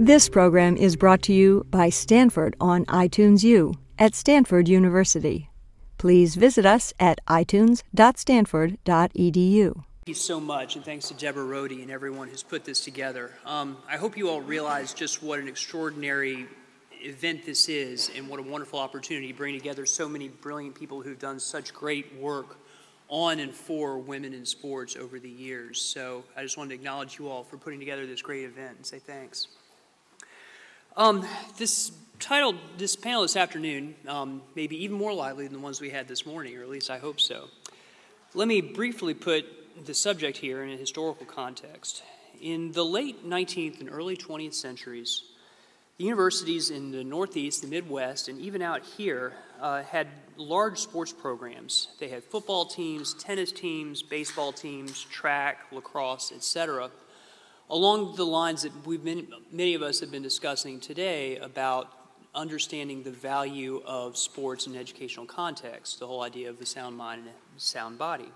This program is brought to you by Stanford on iTunes U at Stanford University. Please visit us at itunes.stanford.edu. Thank you so much, and thanks to Deborah Rhode and everyone who's put this together. Um, I hope you all realize just what an extraordinary event this is and what a wonderful opportunity to bring together so many brilliant people who've done such great work on and for women in sports over the years. So I just wanted to acknowledge you all for putting together this great event and say thanks. Um, this title, this panel this afternoon, um, may be even more lively than the ones we had this morning, or at least I hope so. Let me briefly put the subject here in a historical context. In the late 19th and early 20th centuries, the universities in the Northeast, the Midwest, and even out here uh, had large sports programs. They had football teams, tennis teams, baseball teams, track, lacrosse, etc along the lines that we've been, many of us have been discussing today about understanding the value of sports in educational context, the whole idea of the sound mind and sound body.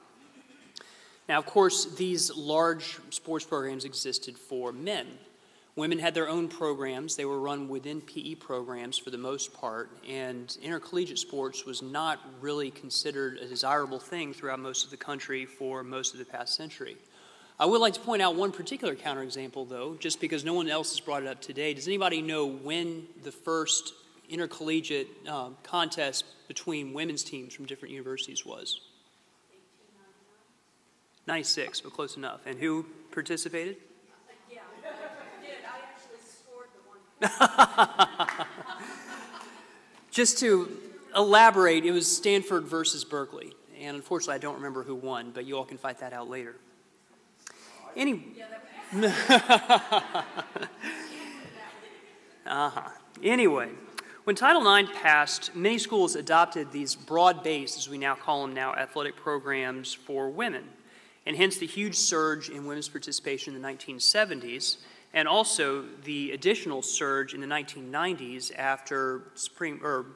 Now, of course, these large sports programs existed for men. Women had their own programs. They were run within PE programs for the most part, and intercollegiate sports was not really considered a desirable thing throughout most of the country for most of the past century. I would like to point out one particular counterexample, though, just because no one else has brought it up today. Does anybody know when the first intercollegiate um, contest between women's teams from different universities was? 96, but close enough. And who participated? Yeah, I did. I actually scored the one. Just to elaborate, it was Stanford versus Berkeley. And unfortunately, I don't remember who won, but you all can fight that out later. Any. uh-huh. Anyway, when Title IX passed, many schools adopted these broad based, as we now call them now, athletic programs for women. And hence the huge surge in women's participation in the 1970s, and also the additional surge in the 1990s after Supreme, or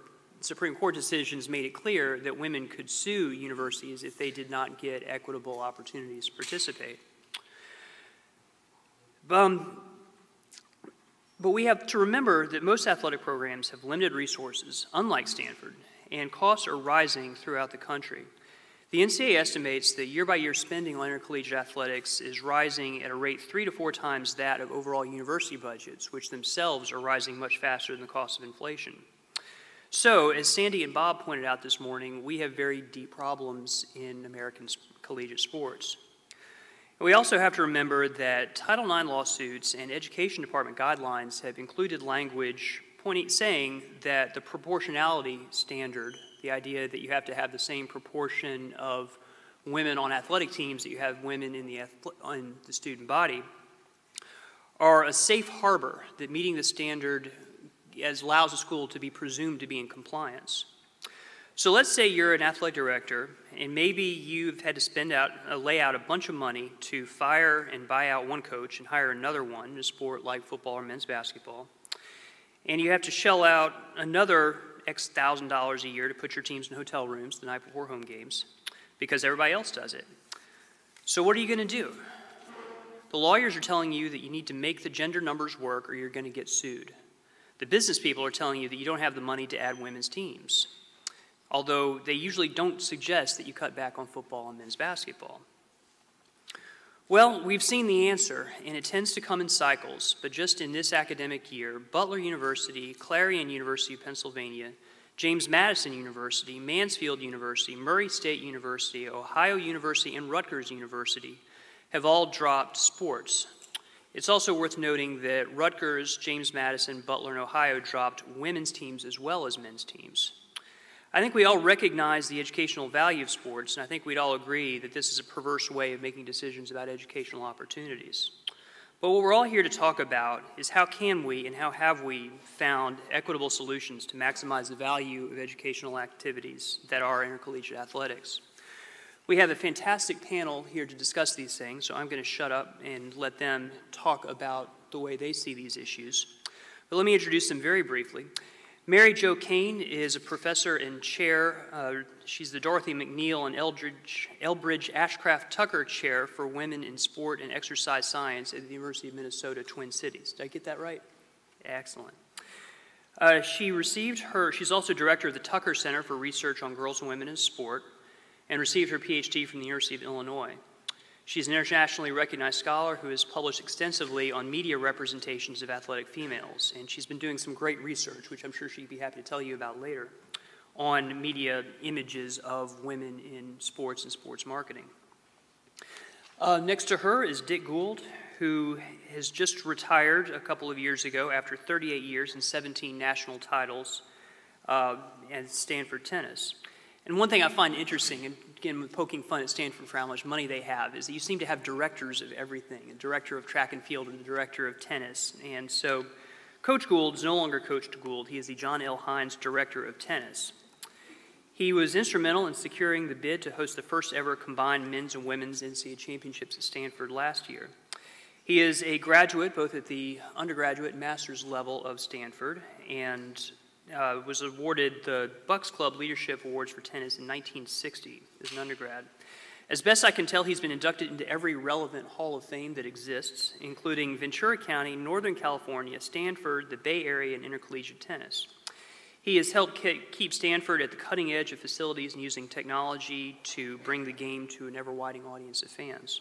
Supreme Court decisions made it clear that women could sue universities if they did not get equitable opportunities to participate. Um, but we have to remember that most athletic programs have limited resources, unlike Stanford, and costs are rising throughout the country. The NCAA estimates that year by year spending on intercollegiate athletics is rising at a rate three to four times that of overall university budgets, which themselves are rising much faster than the cost of inflation. So, as Sandy and Bob pointed out this morning, we have very deep problems in American collegiate sports. We also have to remember that Title IX lawsuits and Education Department guidelines have included language pointing, saying that the proportionality standard, the idea that you have to have the same proportion of women on athletic teams that you have women in the, in the student body, are a safe harbor that meeting the standard allows a school to be presumed to be in compliance. So let's say you're an athletic director, and maybe you've had to spend out, uh, lay out a bunch of money to fire and buy out one coach and hire another one in a sport like football or men's basketball. And you have to shell out another X thousand dollars a year to put your teams in hotel rooms the night before home games because everybody else does it. So what are you going to do? The lawyers are telling you that you need to make the gender numbers work or you're going to get sued. The business people are telling you that you don't have the money to add women's teams although they usually don't suggest that you cut back on football and men's basketball. Well, we've seen the answer, and it tends to come in cycles, but just in this academic year, Butler University, Clarion University of Pennsylvania, James Madison University, Mansfield University, Murray State University, Ohio University, and Rutgers University have all dropped sports. It's also worth noting that Rutgers, James Madison, Butler, and Ohio dropped women's teams as well as men's teams. I think we all recognize the educational value of sports, and I think we'd all agree that this is a perverse way of making decisions about educational opportunities. But what we're all here to talk about is how can we and how have we found equitable solutions to maximize the value of educational activities that are intercollegiate athletics. We have a fantastic panel here to discuss these things, so I'm going to shut up and let them talk about the way they see these issues. But let me introduce them very briefly. Mary Jo Kane is a professor and chair. Uh, she's the Dorothy McNeil and Eldridge, Elbridge Ashcraft Tucker Chair for Women in Sport and Exercise Science at the University of Minnesota Twin Cities. Did I get that right? Excellent. Uh, she received her, she's also director of the Tucker Center for Research on Girls and Women in Sport and received her PhD from the University of Illinois. She's an internationally recognized scholar who has published extensively on media representations of athletic females, and she's been doing some great research, which I'm sure she'd be happy to tell you about later, on media images of women in sports and sports marketing. Uh, next to her is Dick Gould, who has just retired a couple of years ago after 38 years and 17 national titles uh, at Stanford tennis. And one thing I find interesting, and again, poking fun at Stanford for how much money they have, is that you seem to have directors of everything a director of track and field and a director of tennis. And so Coach Gould is no longer Coach Gould, he is the John L. Hines Director of Tennis. He was instrumental in securing the bid to host the first ever combined men's and women's NCAA championships at Stanford last year. He is a graduate both at the undergraduate and master's level of Stanford and uh, was awarded the Bucks Club Leadership Awards for tennis in 1960 as an undergrad. As best I can tell, he's been inducted into every relevant Hall of Fame that exists, including Ventura County, Northern California, Stanford, the Bay Area, and intercollegiate tennis. He has helped keep Stanford at the cutting edge of facilities and using technology to bring the game to an ever widening audience of fans.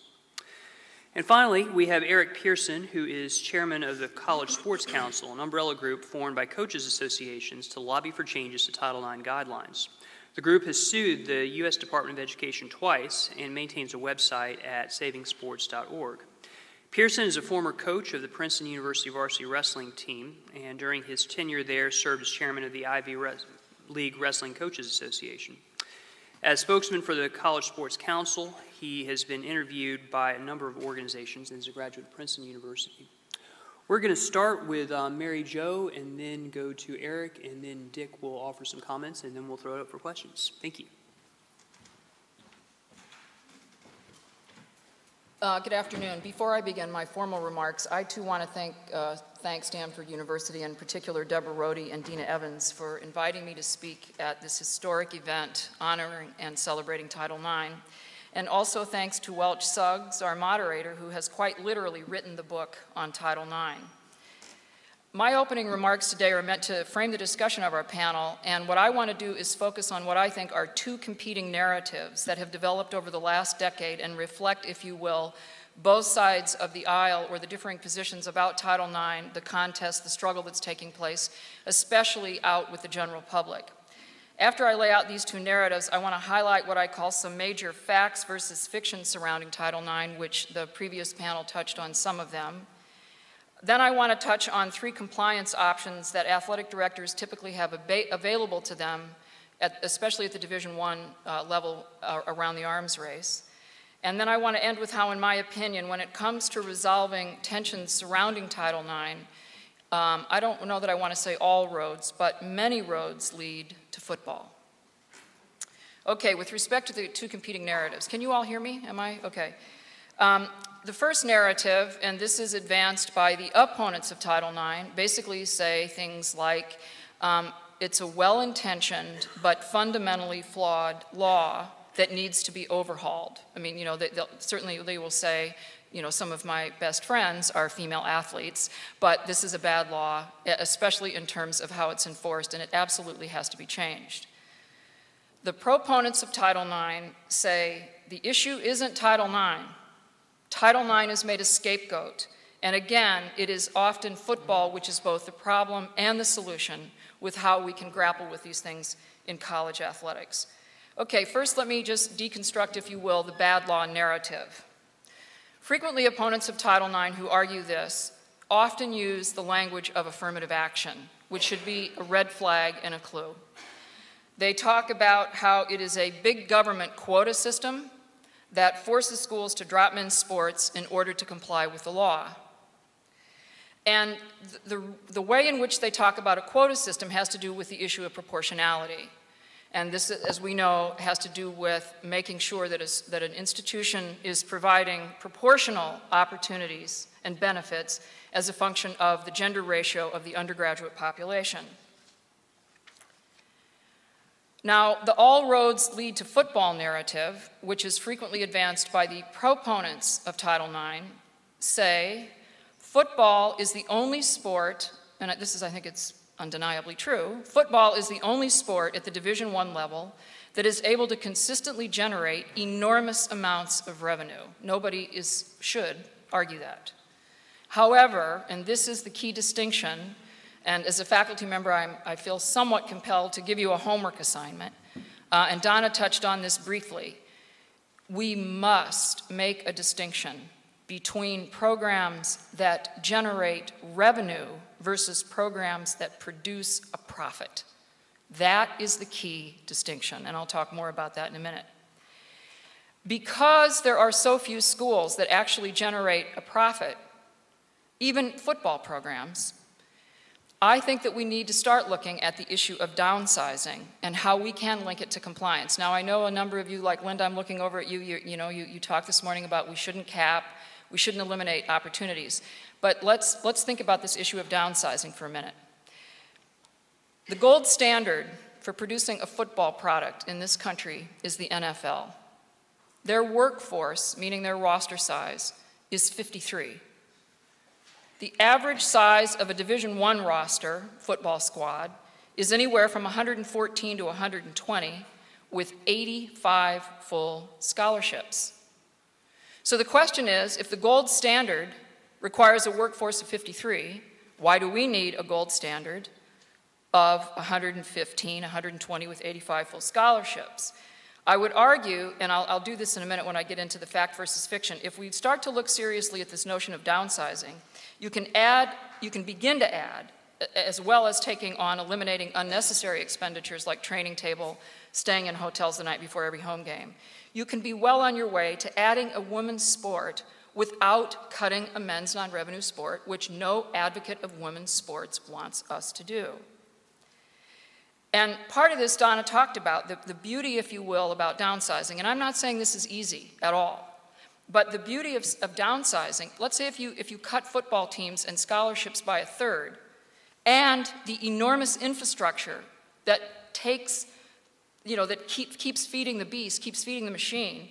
And finally, we have Eric Pearson, who is chairman of the College Sports Council, an umbrella group formed by coaches associations to lobby for changes to Title IX guidelines. The group has sued the U.S. Department of Education twice and maintains a website at savingsports.org. Pearson is a former coach of the Princeton University varsity wrestling team, and during his tenure there, served as chairman of the Ivy League Wrestling Coaches Association. As spokesman for the College Sports Council, he has been interviewed by a number of organizations and is a graduate of Princeton University. We're going to start with uh, Mary Jo and then go to Eric, and then Dick will offer some comments, and then we'll throw it up for questions. Thank you. Uh, good afternoon. Before I begin my formal remarks, I too want to thank, uh, thank Stanford University, in particular Deborah Rhode and Dina Evans, for inviting me to speak at this historic event honoring and celebrating Title IX. And also thanks to Welch Suggs, our moderator, who has quite literally written the book on Title IX. My opening remarks today are meant to frame the discussion of our panel, and what I want to do is focus on what I think are two competing narratives that have developed over the last decade and reflect, if you will, both sides of the aisle or the differing positions about Title IX, the contest, the struggle that's taking place, especially out with the general public. After I lay out these two narratives, I want to highlight what I call some major facts versus fiction surrounding Title IX, which the previous panel touched on some of them. Then I want to touch on three compliance options that athletic directors typically have available to them, at, especially at the Division One uh, level uh, around the arms race. And then I want to end with how, in my opinion, when it comes to resolving tensions surrounding Title IX, um, I don't know that I want to say all roads, but many roads lead to football. Okay, with respect to the two competing narratives, can you all hear me? Am I? Okay. Um, the first narrative, and this is advanced by the opponents of Title IX, basically say things like um, it's a well intentioned but fundamentally flawed law that needs to be overhauled. I mean, you know, they, certainly they will say you know, some of my best friends are female athletes, but this is a bad law, especially in terms of how it's enforced, and it absolutely has to be changed. The proponents of Title IX say the issue isn't Title IX. Title IX is made a scapegoat, and again, it is often football which is both the problem and the solution with how we can grapple with these things in college athletics. Okay, first let me just deconstruct, if you will, the bad law narrative. Frequently, opponents of Title IX who argue this often use the language of affirmative action, which should be a red flag and a clue. They talk about how it is a big government quota system that forces schools to drop men's sports in order to comply with the law. And the, the, way in which they talk about a quota system has to do with the issue of proportionality. And this, as we know, has to do with making sure that, that an institution is providing proportional opportunities and benefits as a function of the gender ratio of the undergraduate population. Now, the all roads lead to football narrative, which is frequently advanced by the proponents of Title IX, say football is the only sport and this is, I think it's undeniably true, football is the only sport at the Division One level that is able to consistently generate enormous amounts of revenue. Nobody is, should argue that. However, and this is the key distinction, and as a faculty member, I'm, i feel somewhat compelled to give you a homework assignment, uh, and Donna touched on this briefly. We must make a distinction between programs that generate revenue versus programs that produce a profit. That is the key distinction, and I'll talk more about that in a minute. Because there are so few schools that actually generate a profit, even football programs, I think that we need to start looking at the issue of downsizing and how we can link it to compliance. Now, I know a number of you, like Linda, I'm looking over at you, you, you know, you, you talked this morning about we shouldn't cap, we shouldn't eliminate opportunities. But let's, let's think about this issue of downsizing for a minute. The gold standard for producing a football product in this country is the NFL. Their workforce, meaning their roster size, is 53. The average size of a Division One roster football squad is anywhere from 114 to 120 with 85 full scholarships. So the question is, if the gold standard requires a workforce of 53, why do we need a gold standard of 115, 120 with 85 full scholarships? I would argue, and I'll, I'll, do this in a minute when I get into the fact versus fiction, if we start to look seriously at this notion of downsizing, you can add, you can begin to add, as well as taking on eliminating unnecessary expenditures like training table, staying in hotels the night before every home game. You can be well on your way to adding a women's sport without cutting a men's non revenue sport, which no advocate of women's sports wants us to do. And part of this Donna talked about, the, the beauty, if you will, about downsizing. And I'm not saying this is easy at all. But the beauty of, of downsizing, let's say if you, if you cut football teams and scholarships by a third, and the enormous infrastructure that takes, you know, that keep, keeps feeding the beast, keeps feeding the machine,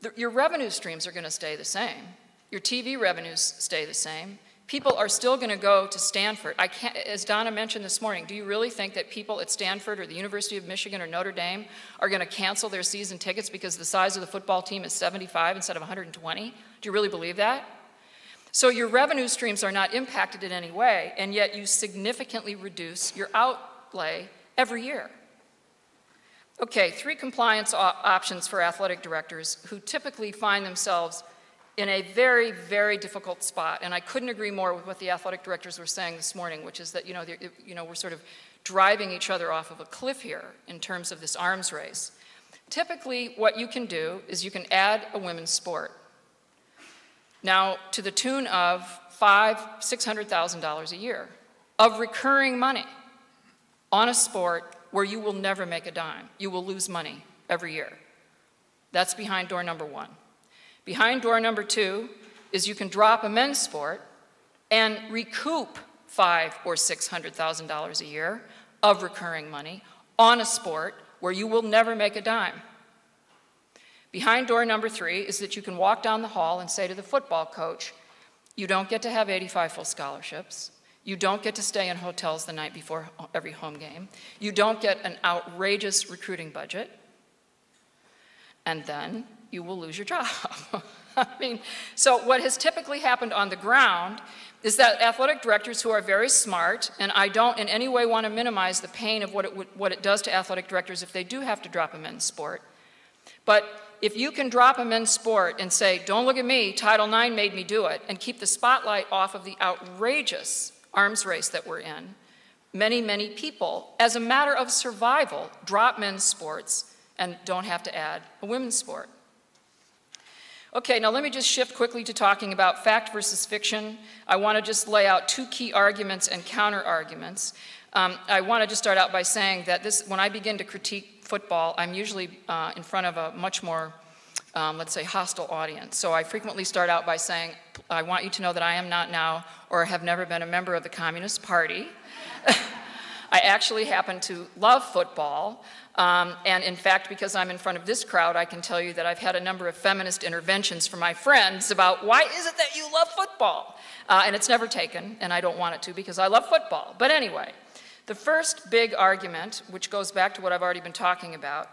the, your revenue streams are going to stay the same. Your TV revenues stay the same people are still going to go to Stanford. I can't, as Donna mentioned this morning, do you really think that people at Stanford or the University of Michigan or Notre Dame are going to cancel their season tickets because the size of the football team is 75 instead of 120? Do you really believe that? So your revenue streams are not impacted in any way, and yet you significantly reduce your outlay every year. Okay, three compliance options for athletic directors who typically find themselves in a very, very difficult spot. And I couldn't agree more with what the athletic directors were saying this morning, which is that, you know, you know, we're sort of driving each other off of a cliff here in terms of this arms race. Typically, what you can do is you can add a women's sport. Now, to the tune of five, six hundred thousand dollars a year of recurring money on a sport where you will never make a dime. You will lose money every year. That's behind door number one. Behind door number two is you can drop a men's sport and recoup five or six hundred thousand dollars a year of recurring money on a sport where you will never make a dime. Behind door number three is that you can walk down the hall and say to the football coach, You don't get to have 85 full scholarships. You don't get to stay in hotels the night before every home game. You don't get an outrageous recruiting budget. And then you will lose your job. I mean, so what has typically happened on the ground is that athletic directors who are very smart, and I don't in any way want to minimize the pain of what it, what it does to athletic directors if they do have to drop a men's sport. But if you can drop a men's sport and say, don't look at me, Title IX made me do it, and keep the spotlight off of the outrageous arms race that we're in, many, many people, as a matter of survival, drop men's sports and don't have to add a women's sport. Okay, now let me just shift quickly to talking about fact versus fiction. I want to just lay out two key arguments and counter arguments. Um, I want to just start out by saying that this, when I begin to critique football, I'm usually uh, in front of a much more, um, let's say, hostile audience. So I frequently start out by saying, I want you to know that I am not now or have never been a member of the Communist Party. I actually happen to love football. Um, and in fact, because I'm in front of this crowd, I can tell you that I've had a number of feminist interventions from my friends about why is it that you love football? Uh, and it's never taken, and I don't want it to because I love football. But anyway, the first big argument, which goes back to what I've already been talking about,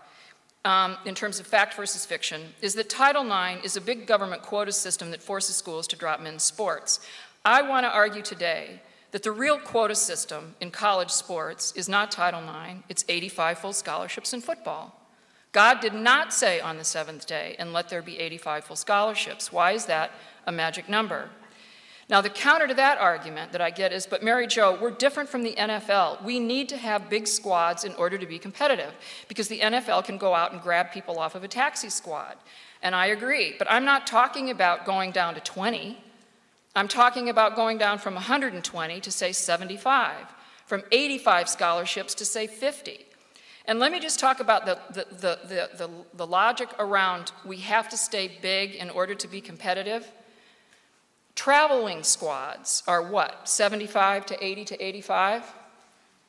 um, in terms of fact versus fiction, is that Title IX is a big government quota system that forces schools to drop men's sports. I want to argue today that the real quota system in college sports is not Title IX, it's 85 full scholarships in football. God did not say on the seventh day, and let there be 85 full scholarships. Why is that a magic number? Now, the counter to that argument that I get is, but Mary Jo, we're different from the NFL. We need to have big squads in order to be competitive because the NFL can go out and grab people off of a taxi squad. And I agree, but I'm not talking about going down to 20. I'm talking about going down from 120 to, say, 75, from 85 scholarships to, say, 50. And let me just talk about the, the, the, the, the logic around we have to stay big in order to be competitive. Traveling squads are what, 75 to 80 to 85?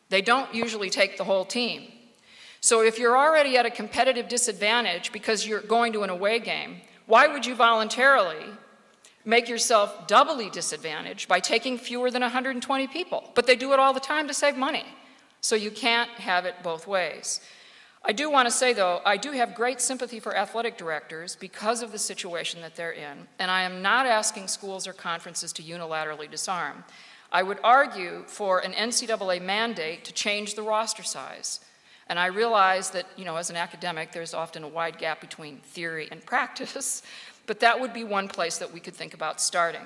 They don't usually take the whole team. So if you're already at a competitive disadvantage because you're going to an away game, why would you voluntarily make yourself doubly disadvantaged by taking fewer than 120 people. But they do it all the time to save money. So you can't have it both ways. I do want to say, though, I do have great sympathy for athletic directors because of the situation that they're in, and I am not asking schools or conferences to unilaterally disarm. I would argue for an NCAA mandate to change the roster size. And I realize that, you know, as an academic, there's often a wide gap between theory and practice. But that would be one place that we could think about starting.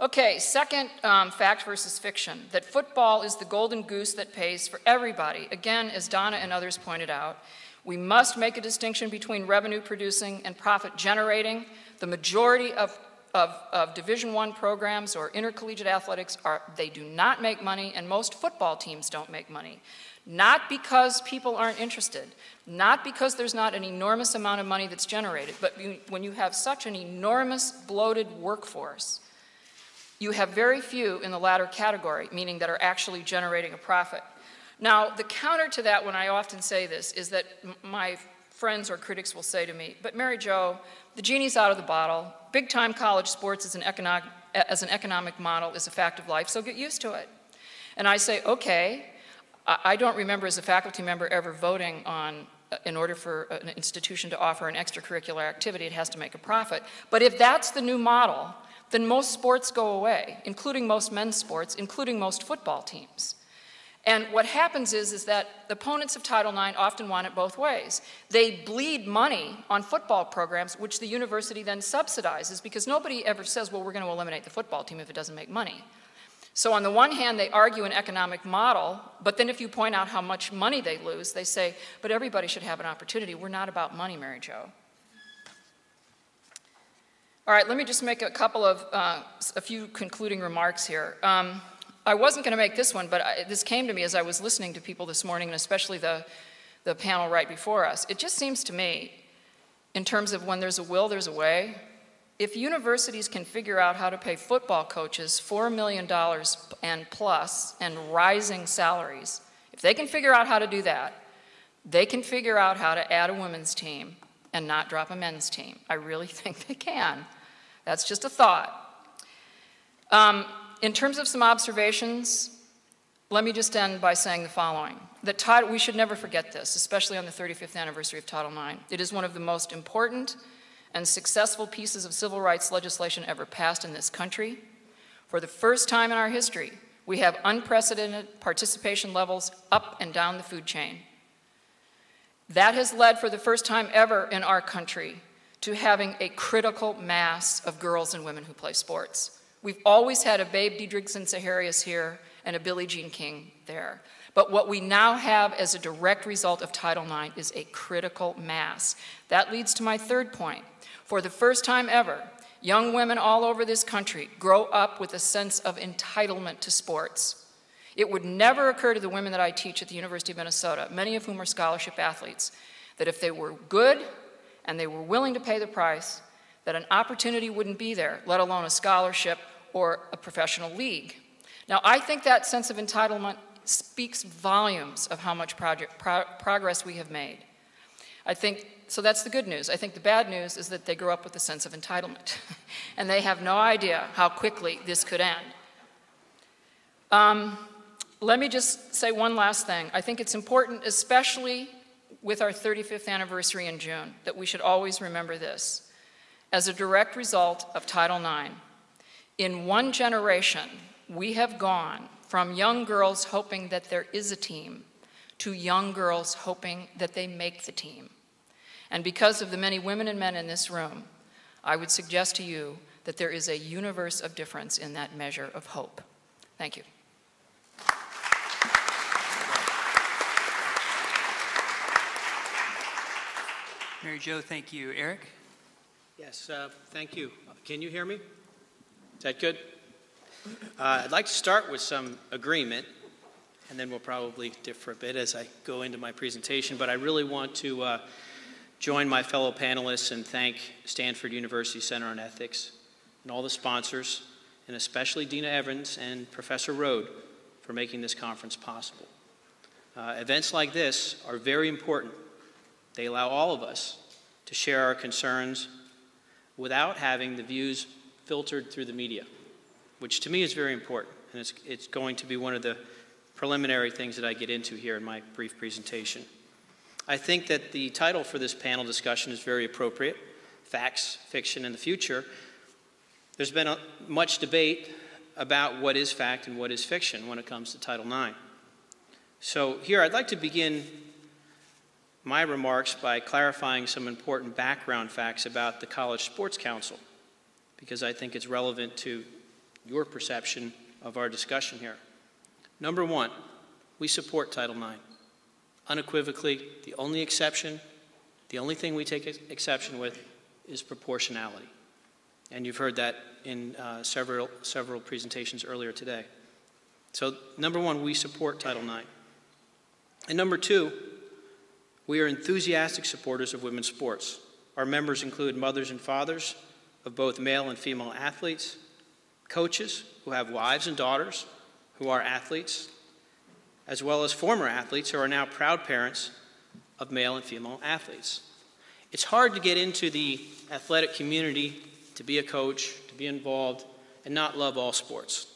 Okay, second um, fact versus fiction that football is the golden goose that pays for everybody. Again, as Donna and others pointed out, we must make a distinction between revenue producing and profit generating. The majority of, of, of Division One programs or intercollegiate athletics are they do not make money, and most football teams don't make money. Not because people aren't interested, not because there's not an enormous amount of money that's generated, but when you have such an enormous bloated workforce, you have very few in the latter category, meaning that are actually generating a profit. Now, the counter to that, when I often say this, is that my friends or critics will say to me, but Mary Jo, the genie's out of the bottle. Big time college sports as an, economic, as an economic model is a fact of life, so get used to it. And I say, okay, I don't remember as a faculty member ever voting on uh, in order for an institution to offer an extracurricular activity, it has to make a profit. But if that's the new model, then most sports go away, including most men's sports, including most football teams. And what happens is, is that the opponents of Title IX often want it both ways. They bleed money on football programs, which the university then subsidizes, because nobody ever says, well, we're going to eliminate the football team if it doesn't make money. So, on the one hand, they argue an economic model, but then if you point out how much money they lose, they say, but everybody should have an opportunity. We're not about money, Mary Jo. All right, let me just make a couple of, uh, a few concluding remarks here. Um, I wasn't going to make this one, but I, this came to me as I was listening to people this morning, and especially the, the panel right before us. It just seems to me, in terms of when there's a will, there's a way if universities can figure out how to pay football coaches $4 million and plus and rising salaries, if they can figure out how to do that, they can figure out how to add a women's team and not drop a men's team. I really think they can. That's just a thought. Um, in terms of some observations, let me just end by saying the following. That we should never forget this, especially on the 35th anniversary of Title IX. It is one of the most important and successful pieces of civil rights legislation ever passed in this country. For the first time in our history, we have unprecedented participation levels up and down the food chain. That has led, for the first time ever in our country, to having a critical mass of girls and women who play sports. We've always had a Babe Didrikson Zaharias here and a Billie Jean King there. But what we now have as a direct result of Title IX is a critical mass. That leads to my third point. For the first time ever, young women all over this country grow up with a sense of entitlement to sports. It would never occur to the women that I teach at the University of Minnesota, many of whom are scholarship athletes, that if they were good and they were willing to pay the price, that an opportunity wouldn't be there, let alone a scholarship or a professional league. Now, I think that sense of entitlement speaks volumes of how much project, pro- progress we have made. I think, so that's the good news. I think the bad news is that they grow up with a sense of entitlement, and they have no idea how quickly this could end. Um, let me just say one last thing. I think it's important, especially with our 35th anniversary in June, that we should always remember this. As a direct result of Title IX, in one generation, we have gone from young girls hoping that there is a team to young girls hoping that they make the team. And because of the many women and men in this room, I would suggest to you that there is a universe of difference in that measure of hope. Thank you. Mary Jo, thank you. Eric? Yes, uh, thank you. Can you hear me? Is that good? Uh, I'd like to start with some agreement, and then we'll probably differ a bit as I go into my presentation. But I really want to uh, join my fellow panelists and thank Stanford University Center on Ethics and all the sponsors, and especially Dina Evans and Professor Rhode for making this conference possible. Uh, events like this are very important they allow all of us to share our concerns without having the views filtered through the media, which to me is very important. And it's, it's going to be one of the preliminary things that I get into here in my brief presentation. I think that the title for this panel discussion is very appropriate Facts, Fiction, and the Future. There's been a, much debate about what is fact and what is fiction when it comes to Title IX. So, here I'd like to begin my remarks by clarifying some important background facts about the College Sports Council, because I think it's relevant to your perception of our discussion here. Number one, we support Title IX. Unequivocally, the only exception, the only thing we take exception with is proportionality. And you've heard that in uh, several, several presentations earlier today. So, number one, we support Title IX. And number two, we are enthusiastic supporters of women's sports. Our members include mothers and fathers of both male and female athletes, coaches who have wives and daughters who are athletes, as well as former athletes who are now proud parents of male and female athletes. It's hard to get into the athletic community, to be a coach, to be involved, and not love all sports.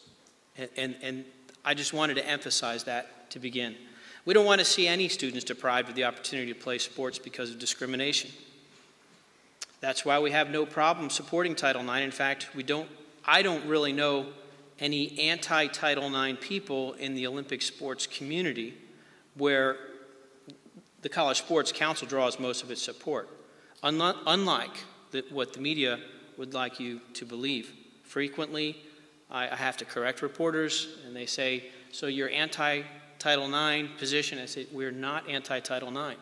And, and, and I just wanted to emphasize that to begin. We don't want to see any students deprived of the opportunity to play sports because of discrimination. That's why we have no problem supporting Title IX. In fact, we don't, I don't really know any anti Title IX people in the Olympic sports community where the College Sports Council draws most of its support, unlike what the media would like you to believe. Frequently, I, I have to correct reporters, and they say, So you're anti Title IX position. I say we're not anti Title IX.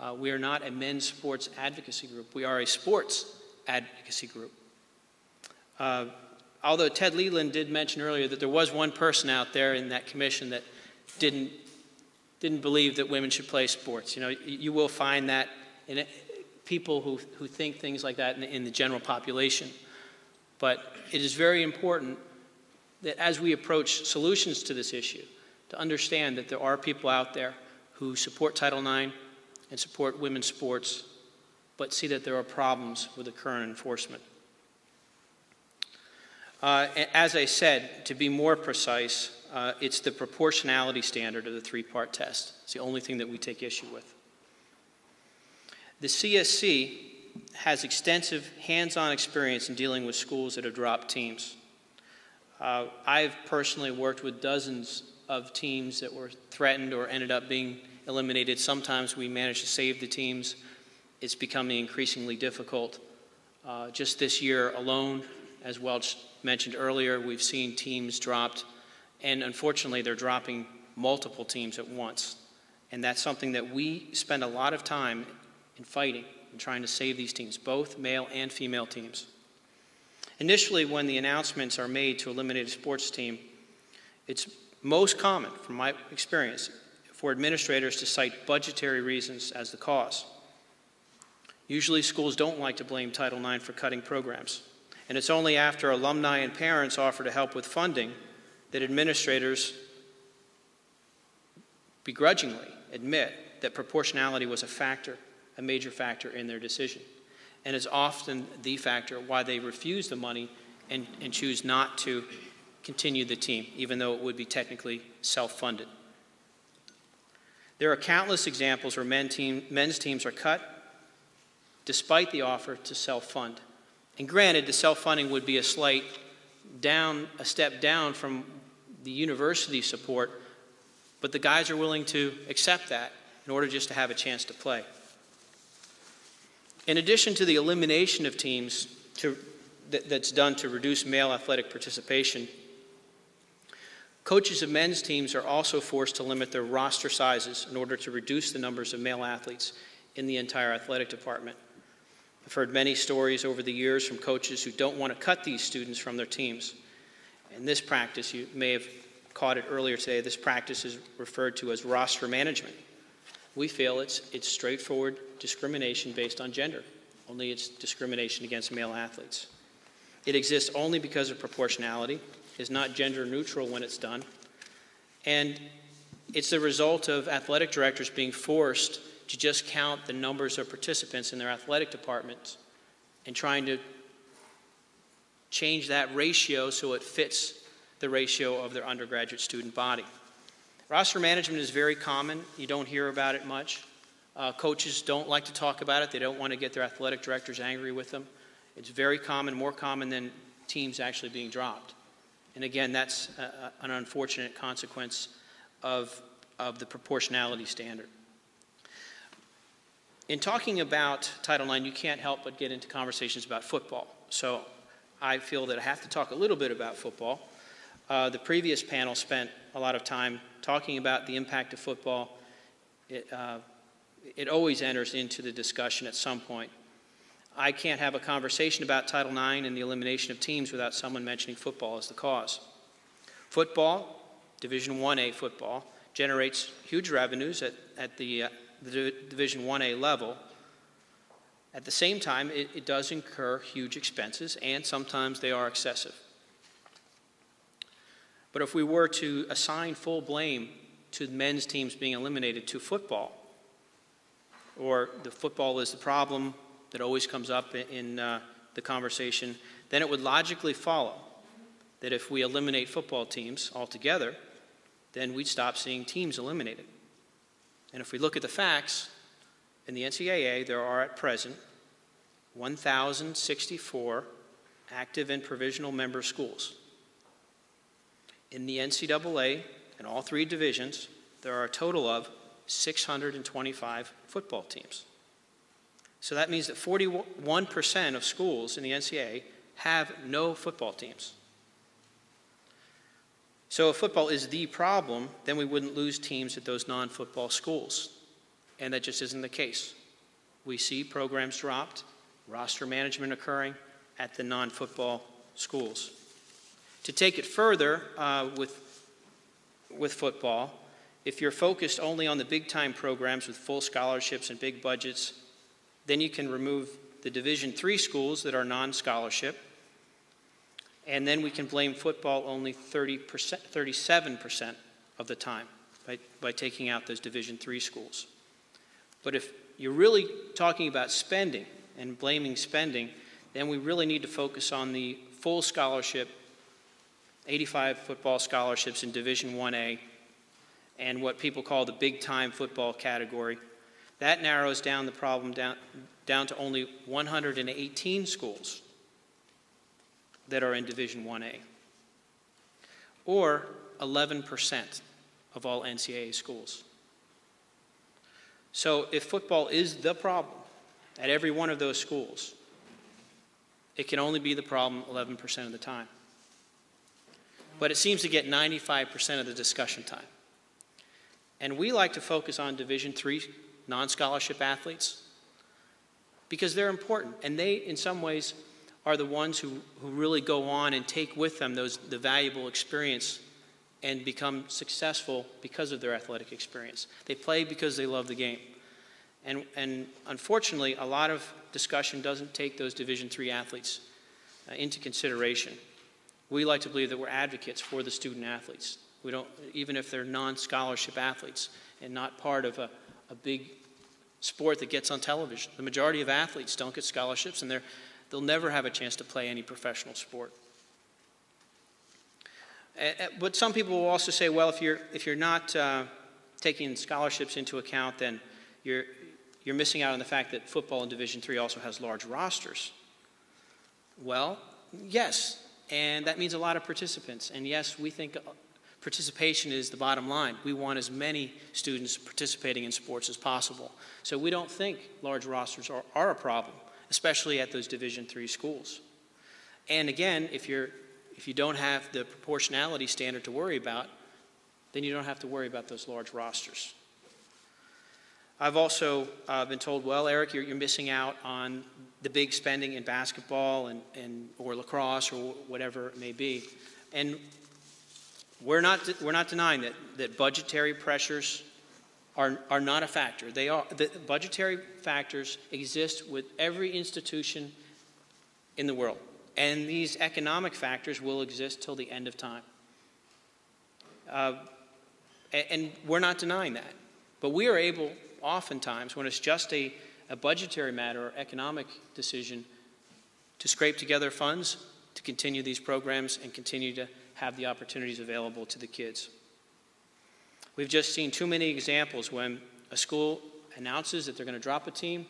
Uh, we are not a men's sports advocacy group. We are a sports advocacy group. Uh, although Ted Leland did mention earlier that there was one person out there in that commission that didn't, didn't believe that women should play sports. You know, you will find that in people who, who think things like that in the, in the general population. But it is very important that as we approach solutions to this issue, to understand that there are people out there who support Title IX and support women's sports, but see that there are problems with the current enforcement. Uh, as I said, to be more precise, uh, it's the proportionality standard of the three part test. It's the only thing that we take issue with. The CSC has extensive hands on experience in dealing with schools that have dropped teams. Uh, I've personally worked with dozens of teams that were threatened or ended up being eliminated. Sometimes we managed to save the teams. It's becoming increasingly difficult. Uh, just this year alone, as Welch mentioned earlier, we've seen teams dropped, and unfortunately, they're dropping multiple teams at once. And that's something that we spend a lot of time in fighting and trying to save these teams, both male and female teams. Initially, when the announcements are made to eliminate a sports team, it's most common, from my experience, for administrators to cite budgetary reasons as the cause. Usually, schools don't like to blame Title IX for cutting programs, and it's only after alumni and parents offer to help with funding that administrators begrudgingly admit that proportionality was a factor, a major factor in their decision, and is often the factor why they refuse the money and, and choose not to continue the team, even though it would be technically self funded. There are countless examples where men team, men's teams are cut despite the offer to self fund. And granted, the self funding would be a slight down, a step down from the university support, but the guys are willing to accept that in order just to have a chance to play. In addition to the elimination of teams to, that, that's done to reduce male athletic participation, coaches of men's teams are also forced to limit their roster sizes in order to reduce the numbers of male athletes in the entire athletic department. I've heard many stories over the years from coaches who don't want to cut these students from their teams. And this practice, you may have caught it earlier today, this practice is referred to as roster management. We feel it's, it's straightforward discrimination based on gender, only it's discrimination against male athletes. It exists only because of proportionality, is not gender neutral when it's done, and it's the result of athletic directors being forced to just count the numbers of participants in their athletic departments and trying to change that ratio so it fits the ratio of their undergraduate student body. Roster management is very common. You don't hear about it much. Uh, coaches don't like to talk about it. They don't want to get their athletic directors angry with them. It's very common, more common than teams actually being dropped. And again, that's a, an unfortunate consequence of, of the proportionality standard. In talking about Title IX, you can't help but get into conversations about football. So I feel that I have to talk a little bit about football. Uh, the previous panel spent a lot of time talking about the impact of football. It, uh, it always enters into the discussion at some point. I can't have a conversation about Title IX and the elimination of teams without someone mentioning football as the cause. Football, Division 1A football, generates huge revenues at, at the uh, the Division 1A level. At the same time, it, it does incur huge expenses, and sometimes they are excessive. But if we were to assign full blame to men's teams being eliminated to football, or the football is the problem that always comes up in uh, the conversation, then it would logically follow that if we eliminate football teams altogether, then we'd stop seeing teams eliminated. And if we look at the facts, in the NCAA, there are at present 1,064 active and provisional member schools. In the NCAA, in all three divisions, there are a total of 625 football teams. So that means that 41% of schools in the NCAA have no football teams. So if football is the problem, then we wouldn't lose teams at those non football schools. And that just isn't the case. We see programs dropped, roster management occurring at the non football schools. To take it further uh, with, with football, if you're focused only on the big time programs with full scholarships and big budgets, then you can remove the Division three schools that are non scholarship and then we can blame football only 30%, 37% of the time by, by taking out those Division three schools. But if you're really talking about spending and blaming spending, then we really need to focus on the full scholarship, 85 football scholarships in Division 1A, and what people call the big time football category. That narrows down the problem down, down to only 118 schools that are in Division 1A, or 11% of all NCAA schools. So if football is the problem at every one of those schools, it can only be the problem 11% of the time. But it seems to get 95% of the discussion time. And we like to focus on Division 3 non scholarship athletes because they're important and they, in some ways, are the ones who, who really go on and take with them those, the valuable experience and become successful because of their athletic experience. They play because they love the game. And, and unfortunately, a lot of discussion doesn't take those Division three athletes uh, into consideration. We like to believe that we're advocates for the student athletes, We don't, even if they're non-scholarship athletes and not part of a, a big sport that gets on television. The majority of athletes don't get scholarships and they're, they'll never have a chance to play any professional sport. But some people will also say, well, if you're, if you're not uh, taking scholarships into account, then you're, you're missing out on the fact that football in Division III also has large rosters. Well, yes, and that means a lot of participants. And yes, we think participation is the bottom line. We want as many students participating in sports as possible. So we don't think large rosters are, are a problem, especially at those Division three schools. And again, if, you're, if you don't have the proportionality standard to worry about, then you don't have to worry about those large rosters. I've also uh, been told, well, Eric, you're, you're, missing out on the big spending in basketball and, and, or lacrosse or whatever it may be. And we're not, we're not denying that, that budgetary pressures are, are not a factor. They are, the budgetary factors exist with every institution in the world. And these economic factors will exist till the end of time. Uh, and, and we're not denying that. But we are able oftentimes, when it's just a, a budgetary matter or economic decision, to scrape together funds to continue these programs and continue to have the opportunities available to the kids. We've just seen too many examples when a school announces that they're going to drop a team,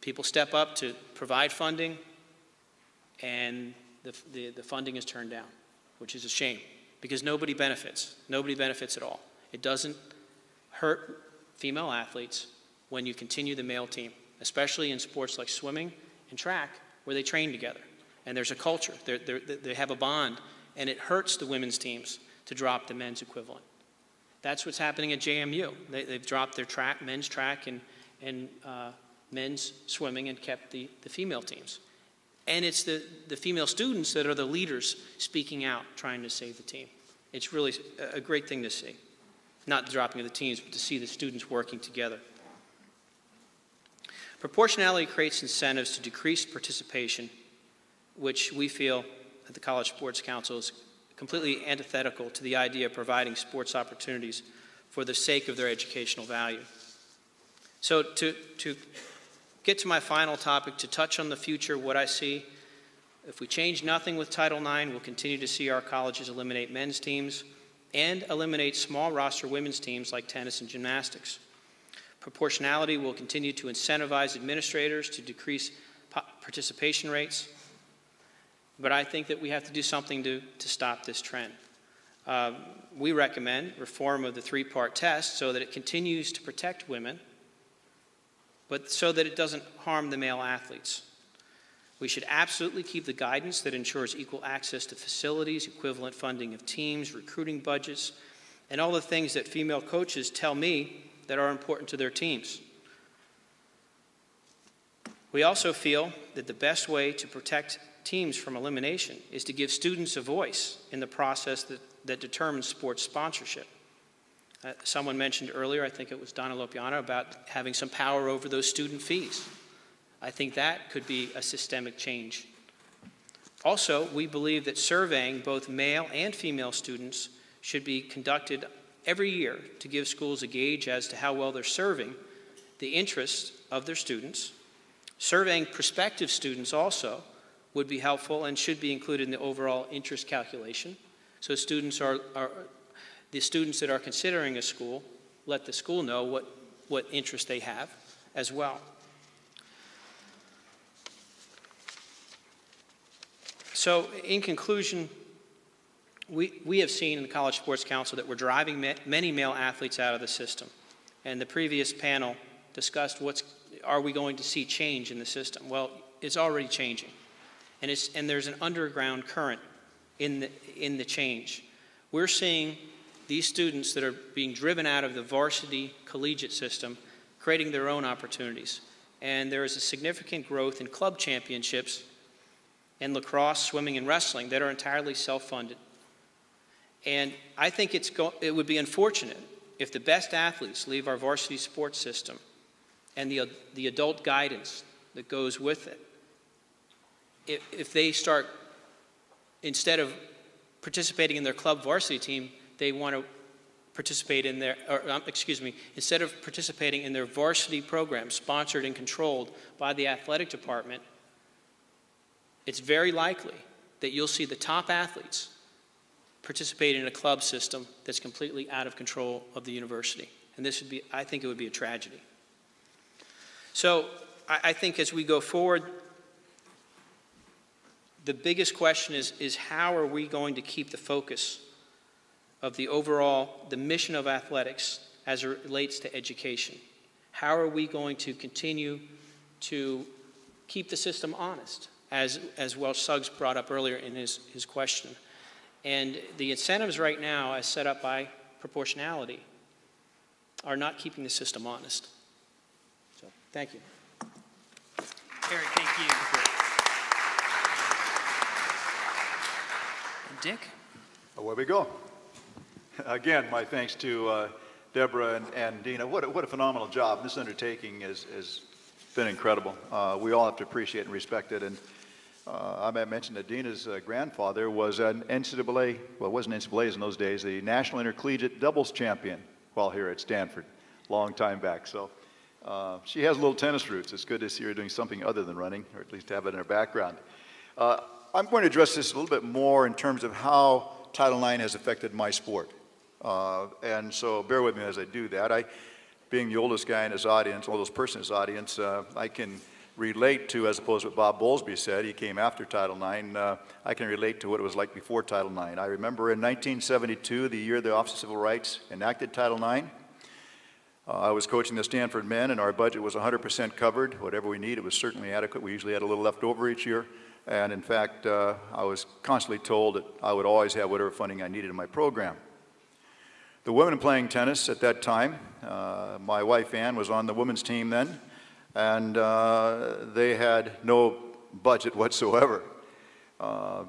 people step up to provide funding, and the, the, the funding is turned down, which is a shame because nobody benefits. Nobody benefits at all. It doesn't hurt female athletes when you continue the male team, especially in sports like swimming and track, where they train together. And there's a culture, they're, they're, they have a bond, and it hurts the women's teams to drop the men's equivalent. That's what's happening at JMU. They, have dropped their track, men's track and, and uh, men's swimming and kept the, the female teams. And it's the, the female students that are the leaders speaking out, trying to save the team. It's really a great thing to see not the dropping of the teams, but to see the students working together. Proportionality creates incentives to decrease participation, which we feel at the College Sports Council is completely antithetical to the idea of providing sports opportunities for the sake of their educational value. So, to, to get to my final topic, to touch on the future, what I see, if we change nothing with Title IX, we'll continue to see our colleges eliminate men's teams and eliminate small roster women's teams like tennis and gymnastics. Proportionality will continue to incentivize administrators to decrease participation rates, but I think that we have to do something to, to stop this trend. Uh, we recommend reform of the three part test so that it continues to protect women, but so that it doesn't harm the male athletes. We should absolutely keep the guidance that ensures equal access to facilities, equivalent funding of teams, recruiting budgets, and all the things that female coaches tell me that are important to their teams. We also feel that the best way to protect teams from elimination is to give students a voice in the process that, that determines sports sponsorship. Uh, someone mentioned earlier, I think it was Donna Lopiano, about having some power over those student fees. I think that could be a systemic change. Also, we believe that surveying both male and female students should be conducted every year to give schools a gauge as to how well they're serving the interests of their students. Surveying prospective students also would be helpful and should be included in the overall interest calculation. So students are, are the students that are considering a school let the school know what, what interest they have as well. So, in conclusion, we, we have seen in the College Sports Council that we're driving ma- many male athletes out of the system. And the previous panel discussed what's, are we going to see change in the system? Well, it's already changing. And, and there's an underground current in the, in the change. We're seeing these students that are being driven out of the varsity collegiate system creating their own opportunities. And there is a significant growth in club championships and lacrosse, swimming, and wrestling that are entirely self funded. And I think it's go- it would be unfortunate if the best athletes leave our varsity sports system and the, the adult guidance that goes with it. If, if they start, instead of participating in their club varsity team, they want to participate in their, or, um, excuse me, instead of participating in their varsity program sponsored and controlled by the athletic department, it's very likely that you'll see the top athletes participate in a club system that's completely out of control of the university. And this would be, I think it would be a tragedy. So I, I think as we go forward, the biggest question is, is how are we going to keep the focus of the overall, the mission of athletics as it relates to education? How are we going to continue to keep the system honest, as, as Welch Suggs brought up earlier in his, his question? And the incentives right now, as set up by proportionality, are not keeping the system honest. So, thank you. Eric, thank you. Dick? Away we go. Again, my thanks to uh, Deborah and, and Dina. What a, what a phenomenal job. This undertaking has, been incredible. Uh, we all have to appreciate and respect it. And uh, I might mention that Dina's uh, grandfather was an NCAA, well, it wasn't NCAA's in those days, the National Intercollegiate Doubles Champion while here at Stanford, long time back. So uh, she has little tennis roots. It's good to see her doing something other than running, or at least have it in her background. I'm going to address this a little bit more in terms of how Title IX has affected my sport. Uh, and so bear with me as I do that. I, being the oldest guy in his audience, oldest person in his audience, uh, I can relate to, as opposed to what Bob Bowlesby said, he came after Title IX, uh, I can relate to what it was like before Title IX. I remember in 1972, the year the Office of Civil Rights enacted Title IX, uh, I was coaching the Stanford men, and our budget was 100% covered. Whatever we needed it was certainly adequate. We usually had a little left over each year. And in fact, uh, I was constantly told that I would always have whatever funding I needed in my program. The women playing tennis at that time, uh, my wife Ann was on the women's team then, and uh, they had no budget whatsoever. Uh,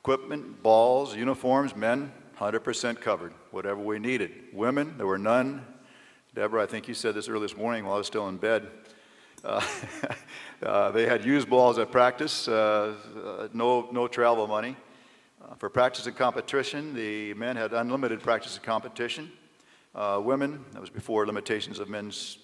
equipment, balls, uniforms, men, 100% covered, whatever we needed. Women, there were none. Deborah, I think you said this early this morning while I was still in bed. Uh, uh, they had used balls at practice, uh, no, no travel money. For practice and competition, the men had unlimited practice and competition. Women, that was before limitations of men's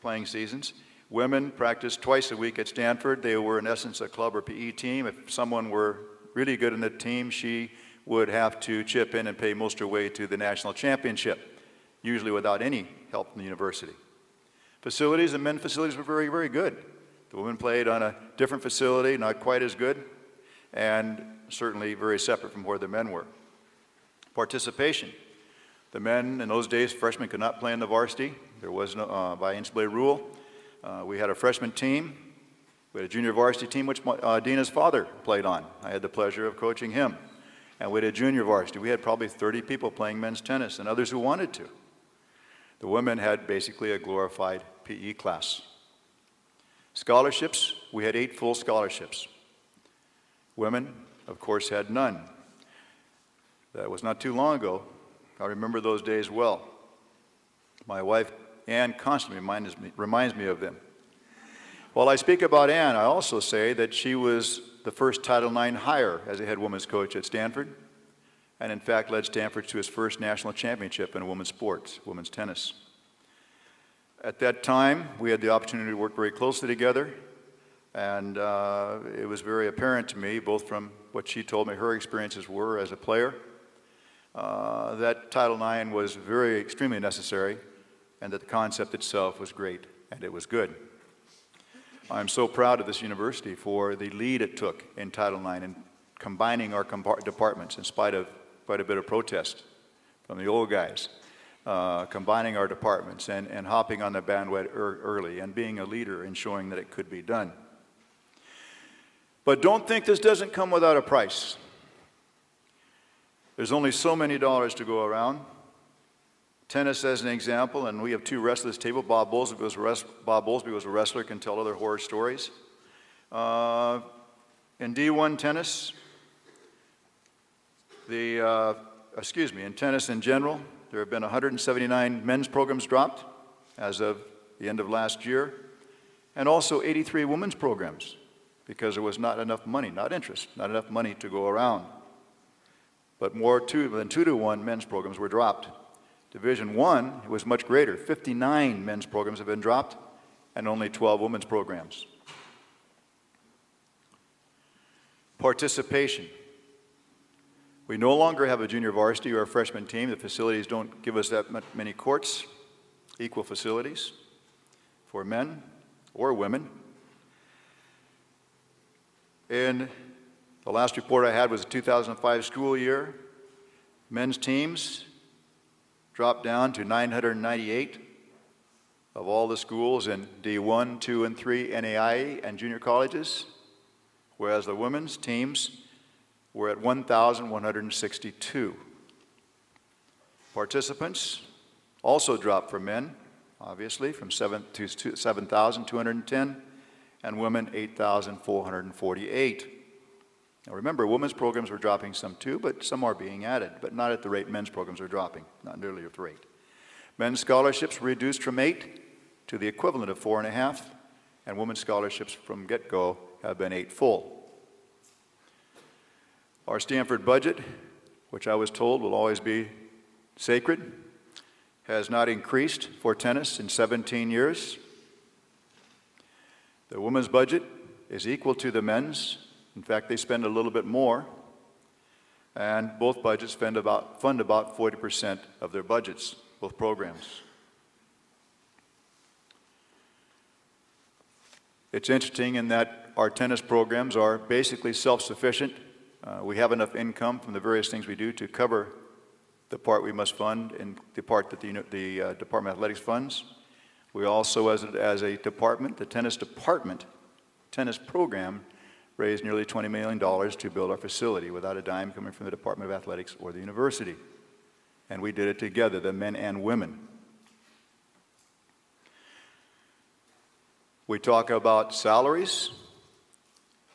playing seasons. Women practiced twice a week at Stanford. They were, in essence, a club or PE team. If someone were really good in the team, she would have to chip in and pay most of her way to the national championship, usually without any help from the university. Facilities, and men facilities were very, very good. The women played on a different facility, not quite as good, and certainly very separate from where the men were. Participation. The men in those days, freshmen could not play in the varsity. There was no, uh, by NCAA rule. Uh, we had a freshman team. We had a junior varsity team, which uh, Dina's father played on. I had the pleasure of coaching him. And we had a junior varsity. We had probably 30 people playing men's tennis and others who wanted to. The women had basically a glorified PE class. Scholarships, we had eight full scholarships. Women, of course, had none. That was not too long ago. I remember those days well. My wife, Anne, constantly reminds me, reminds me of them. While I speak about Anne, I also say that she was the first Title IX hire as a head women's coach at Stanford and in fact led Stanford to its first national championship in women's sports, women's tennis. At that time, we had the opportunity to work very closely together, and uh, it was very apparent to me, both from what she told me her experiences were as a player, uh, that Title IX was very extremely necessary, and that the concept itself was great, and it was good. I'm so proud of this university for the lead it took in Title IX and combining our departments in spite of quite a bit of protest from the old guys, uh, combining our departments and, and hopping on the bandwagon early and being a leader and showing that it could be done. But don't think this doesn't come without a price. There's only so many dollars to go around. Tennis, as an example, and we have two wrestlers table. Bob Bowlesby was a, Bob Bowlesby was a wrestler, can tell other horror stories. Uh, in D1 tennis, the, uh, excuse me, in tennis in general, there have been 179 men's programs dropped as of the end of last year, and also 83 women's programs because there was not enough money, not interest, not enough money to go around. but more two, than two to one men's programs were dropped. Division one was much greater. 59 men's programs have been dropped and only 12 women's programs. Participation. We no longer have a junior varsity or a freshman team. The facilities don't give us that many courts, equal facilities for men or women. And the last report I had was the 2005 school year. Men's teams dropped down to 998 of all the schools in D1, 2, and 3 NAIA and junior colleges, whereas the women's teams were at 1,162. Participants also dropped for men, obviously, from 7 to 7,210, and women 8,448. Now remember, women's programs were dropping some too, but some are being added, but not at the rate men's programs are dropping, not nearly at the rate. Men's scholarships reduced from eight to the equivalent of four and a half, and women's scholarships from get go have been eight full. Our Stanford budget, which I was told will always be sacred, has not increased for tennis in 17 years. The women's budget is equal to the men's in fact, they spend a little bit more, and both budgets spend about, fund about 40% of their budgets, both programs. It's interesting in that our tennis programs are basically self-sufficient. Uh, we have enough income from the various things we do to cover the part we must fund and the part that the, the uh, Department of Athletics funds. We also, as a, as a department, the tennis department, tennis program, raised nearly $20 million to build our facility without a dime coming from the Department of Athletics or the university. And we did it together, the men and women. We talk about salaries.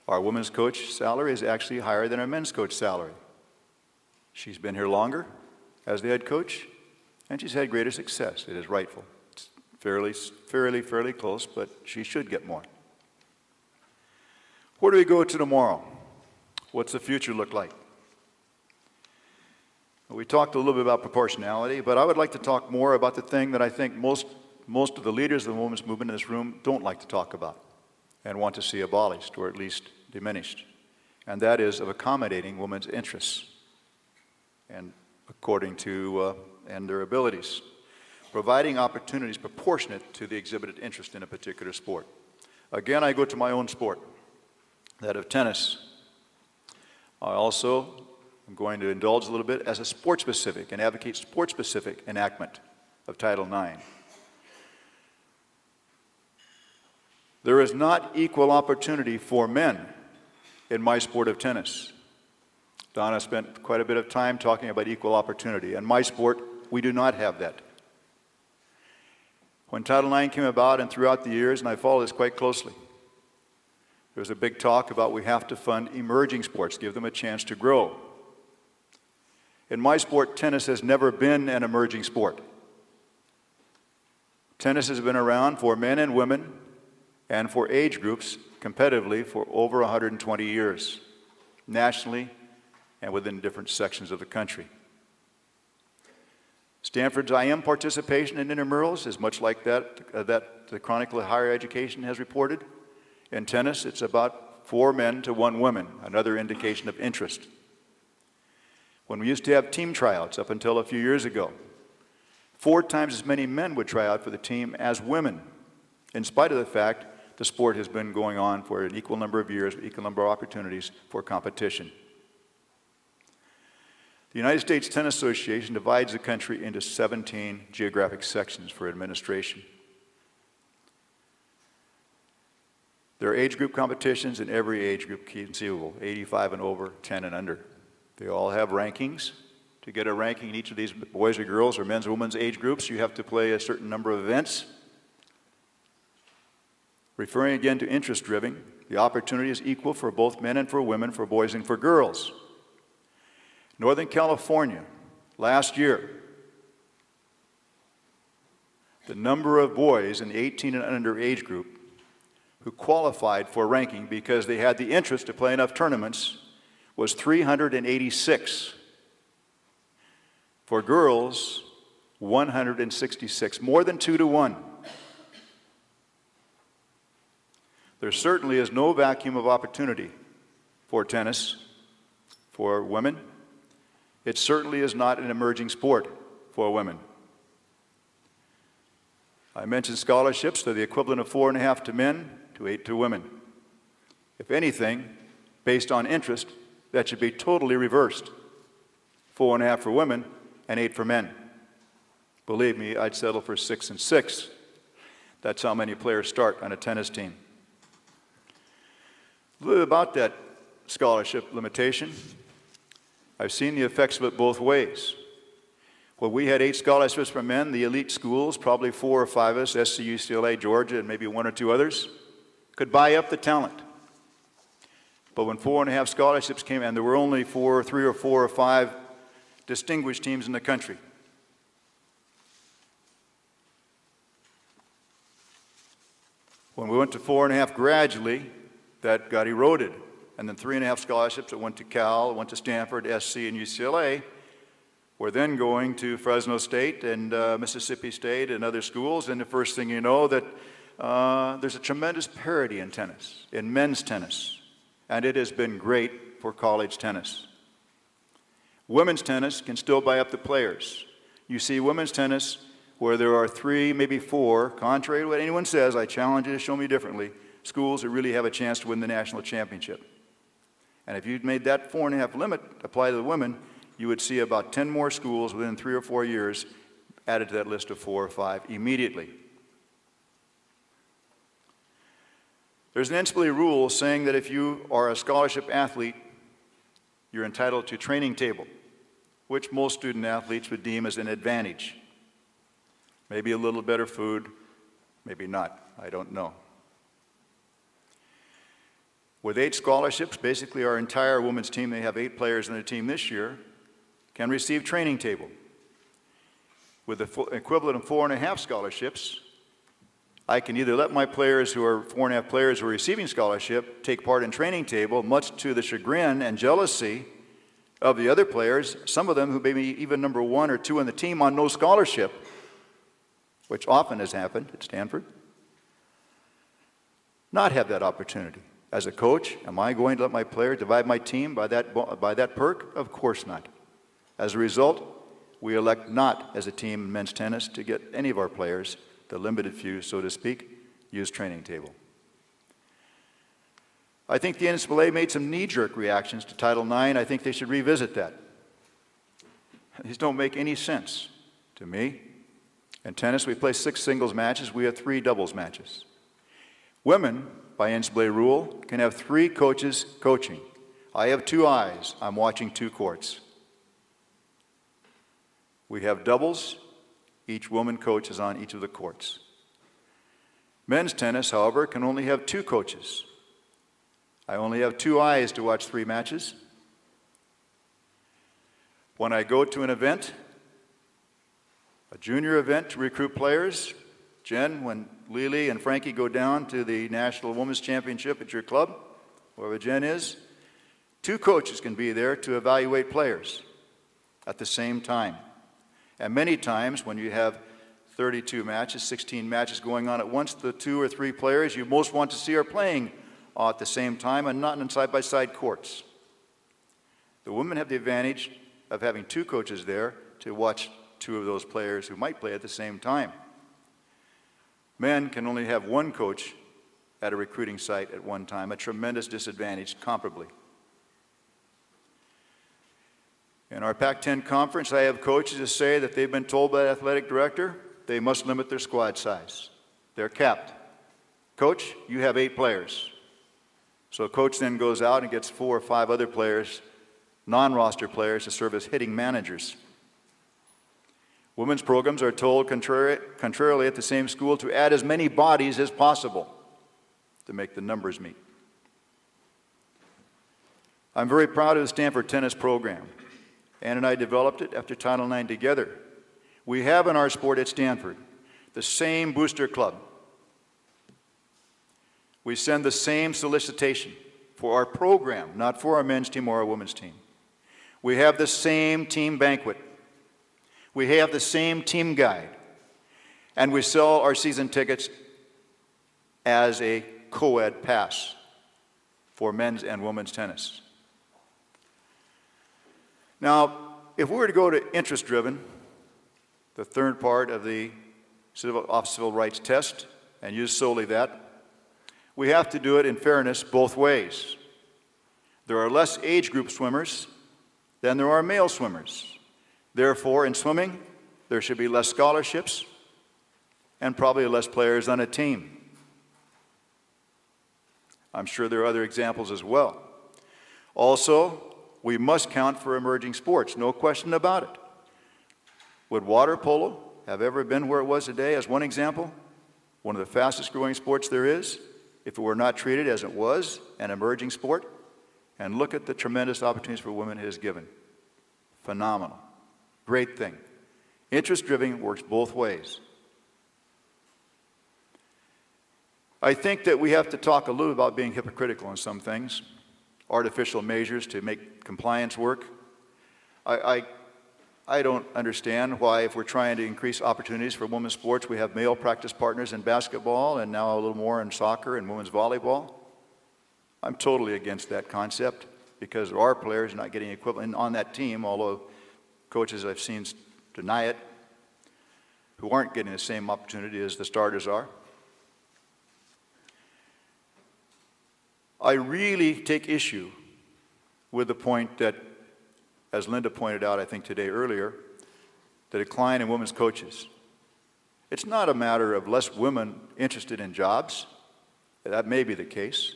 Our women's coach salary is actually higher than our men's coach salary. She's been here longer as the head coach, and she's had greater success. It is rightful. It's fairly, fairly, fairly close, but she should get more. Where do we go to tomorrow? What's the future look like? We talked a little bit about proportionality, but I would like to talk more about the thing that I think most, most of the leaders of the women's movement in this room don't like to talk about and want to see abolished or at least diminished. And that is of accommodating women's interests and according to uh, and their abilities, providing opportunities proportionate to the exhibited interest in a particular sport. Again, I go to my own sport that of tennis. I also am going to indulge a little bit as a sport specific and advocate sport specific enactment of Title IX. There is not equal opportunity for men in my sport of tennis. Donna spent quite a bit of time talking about equal opportunity. In my sport, we do not have that. When Title IX came about and throughout the years, and I follow this quite closely, there was a big talk about we have to fund emerging sports, give them a chance to grow. In my sport, tennis has never been an emerging sport. Tennis has been around for men and women and for age groups competitively for over 120 years, nationally and within different sections of the country. Stanford's IM participation in intramurals is much like that, uh, that the Chronicle of Higher Education has reported. In tennis, it's about four men to one woman, another indication of interest. When we used to have team tryouts up until a few years ago, four times as many men would try out for the team as women, in spite of the fact the sport has been going on for an equal number of years, equal number of opportunities for competition. The United States Tennis Association divides the country into 17 geographic sections for administration. There are age group competitions in every age group conceivable 85 and over, 10 and under. They all have rankings. To get a ranking in each of these boys or girls or men's or women's age groups, you have to play a certain number of events. Referring again to interest driven, the opportunity is equal for both men and for women, for boys and for girls. Northern California, last year, the number of boys in the 18 and under age group who qualified for ranking because they had the interest to play enough tournaments was 386. For girls, 166, more than two to one. There certainly is no vacuum of opportunity for tennis for women. It certainly is not an emerging sport for women. I mentioned scholarships. They're the equivalent of four and a half to men to eight to women. If anything, based on interest, that should be totally reversed. Four and a half for women and eight for men. Believe me, I'd settle for six and six. That's how many players start on a tennis team. A little about that scholarship limitation. I've seen the effects of it both ways. Well, we had eight scholarships for men, the elite schools, probably four or five of us, SC, UCLA, Georgia, and maybe one or two others, could buy up the talent. But when four and a half scholarships came, and there were only four, three or four or five distinguished teams in the country, When we went to four and a half gradually, that got eroded. And then three and a half scholarships that went to Cal, went to Stanford, SC, and UCLA were then going to Fresno State and uh, Mississippi State and other schools. And the first thing you know, that uh, there's a tremendous parity in tennis, in men's tennis. And it has been great for college tennis. Women's tennis can still buy up the players. You see women's tennis where there are three, maybe four, contrary to what anyone says, I challenge you to show me differently, schools that really have a chance to win the national championship. And if you'd made that four and a half limit apply to the women, you would see about 10 more schools within three or four years added to that list of four or five immediately. There's an NCAA rule saying that if you are a scholarship athlete, you're entitled to training table, which most student athletes would deem as an advantage. Maybe a little better food, maybe not. I don't know. With eight scholarships, basically our entire women's team, they have eight players in the team this year, can receive training table. With the equivalent of four and a half scholarships, I can either let my players who are four and a half players who are receiving scholarship take part in training table, much to the chagrin and jealousy of the other players, some of them who may be even number one or two on the team on no scholarship, which often has happened at Stanford, not have that opportunity. As a coach, am I going to let my player divide my team by that, by that perk? Of course not. As a result, we elect not, as a team in men's tennis, to get any of our players, the limited few, so to speak, use training table. I think the NCAA made some knee jerk reactions to Title IX. I think they should revisit that. These don't make any sense to me. In tennis, we play six singles matches, we have three doubles matches. Women, by NCAA rule, can have three coaches coaching. I have two eyes, I'm watching two courts. We have doubles, each woman coaches on each of the courts. Men's tennis, however, can only have two coaches. I only have two eyes to watch three matches. When I go to an event, a junior event to recruit players. Jen, when Lily and Frankie go down to the National Women's Championship at your club, wherever Jen is, two coaches can be there to evaluate players at the same time. And many times when you have 32 matches, 16 matches going on at once, the two or three players you most want to see are playing at the same time and not in side by side courts. The women have the advantage of having two coaches there to watch two of those players who might play at the same time. Men can only have one coach at a recruiting site at one time, a tremendous disadvantage comparably. In our Pac 10 conference, I have coaches that say that they've been told by the athletic director they must limit their squad size. They're capped. Coach, you have eight players. So a coach then goes out and gets four or five other players, non roster players, to serve as hitting managers. Women's programs are told, contrary, contrarily at the same school, to add as many bodies as possible to make the numbers meet. I'm very proud of the Stanford tennis program. Ann and I developed it after Title IX together. We have in our sport at Stanford the same booster club. We send the same solicitation for our program, not for our men's team or our women's team. We have the same team banquet We have the same team guide. And we sell our season tickets as a co ed pass for men's and women's tennis. Now, if we were to go to interest driven, the third part of the civil, Civil Rights test, and use solely that, we have to do it in fairness both ways. There are less age group swimmers than there are male swimmers. Therefore, in swimming, there should be less scholarships and probably less players on a team. I'm sure there are other examples as well. Also, we must count for emerging sports, no question about it. Would water polo have ever been where it was today, as one example? One of the fastest growing sports there is, if it were not treated as it was an emerging sport? And look at the tremendous opportunities for women it has given. Phenomenal. Great thing. Interest driven works both ways. I think that we have to talk a little about being hypocritical in some things, artificial measures to make compliance work. I, I, I don't understand why, if we're trying to increase opportunities for women's sports, we have male practice partners in basketball and now a little more in soccer and women's volleyball. I'm totally against that concept because there are players not getting equivalent on that team, although coaches I've seen deny it, who aren't getting the same opportunity as the starters are. I really take issue with the point that, as Linda pointed out, I think today earlier, the decline in women's coaches. It's not a matter of less women interested in jobs. That may be the case.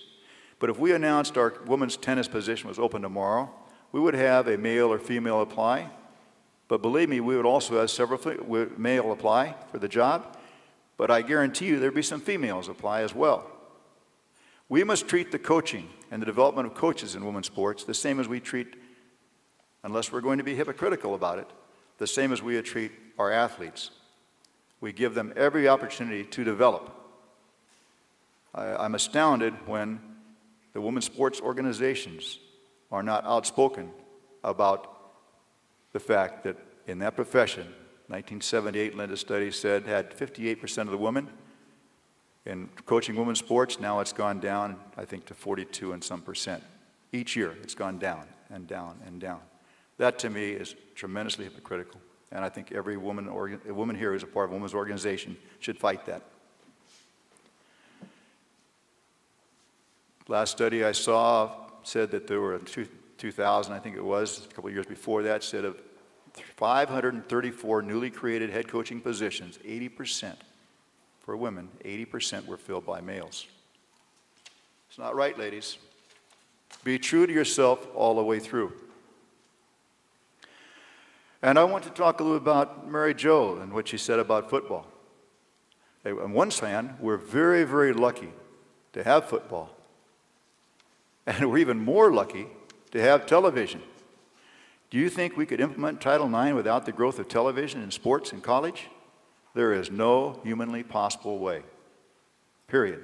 But if we announced our women's tennis position was open tomorrow, we would have a male or female apply. But believe me, we would also have several male apply for the job. But I guarantee you there'd be some females apply as well. We must treat the coaching and the development of coaches in women's sports the same as we treat, unless we're going to be hypocritical about it, the same as we treat our athletes. We give them every opportunity to develop. I, am astounded when the women's sports organizations are not outspoken about the fact that in that profession, 1978 Linda study said had 58% of the women in coaching women's sports, now it's gone down, I think, to 42 and some percent. Each year, it's gone down and down and down. That to me is tremendously hypocritical. And I think every woman, woman here who's a part of a women's organization should fight that. Last study I saw said that there were, two, 2000, I think it was, a couple years before that, said of 534 newly created head coaching positions, 80% for women, 80% were filled by males. It's not right, ladies. Be true to yourself all the way through. And I want to talk a little about Mary Jo and what she said about football. On one hand, we're very, very lucky to have football. And we're even more lucky to have television. Do you think we could implement Title IX without the growth of television in sports in college? There is no humanly possible way. Period.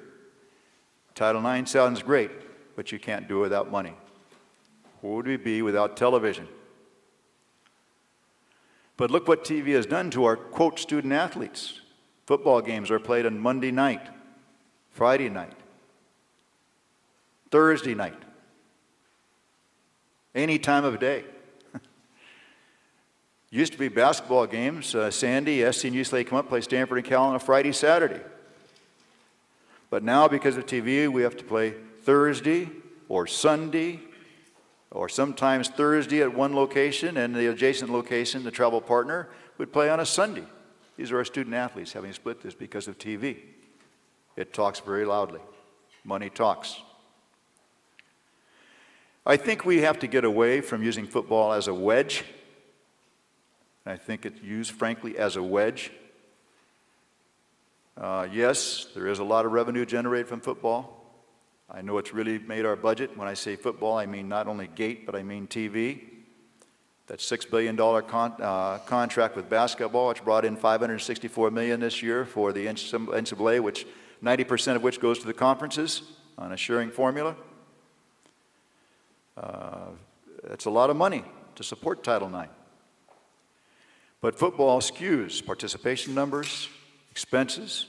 Title IX sounds great, but you can't do it without money. Where would we be without television? But look what TV has done to our quote student athletes. Football games are played on Monday night, Friday night, Thursday night, any time of day. Used to be basketball games. Uh, Sandy, SC and UCLA come up, play Stanford and Cal on a Friday, Saturday. But now, because of TV, we have to play Thursday or Sunday, or sometimes Thursday at one location, and the adjacent location, the travel partner, would play on a Sunday. These are our student athletes having split this because of TV. It talks very loudly. Money talks. I think we have to get away from using football as a wedge I think it's used, frankly, as a wedge. Uh, yes, there is a lot of revenue generated from football. I know it's really made our budget. When I say football, I mean not only gate, but I mean TV. That $6 billion con- uh, contract with basketball, which brought in 564 million this year for the NCAA, which 90% of which goes to the conferences on a sharing formula. Uh, that's a lot of money to support Title IX. But football skews participation numbers, expenses,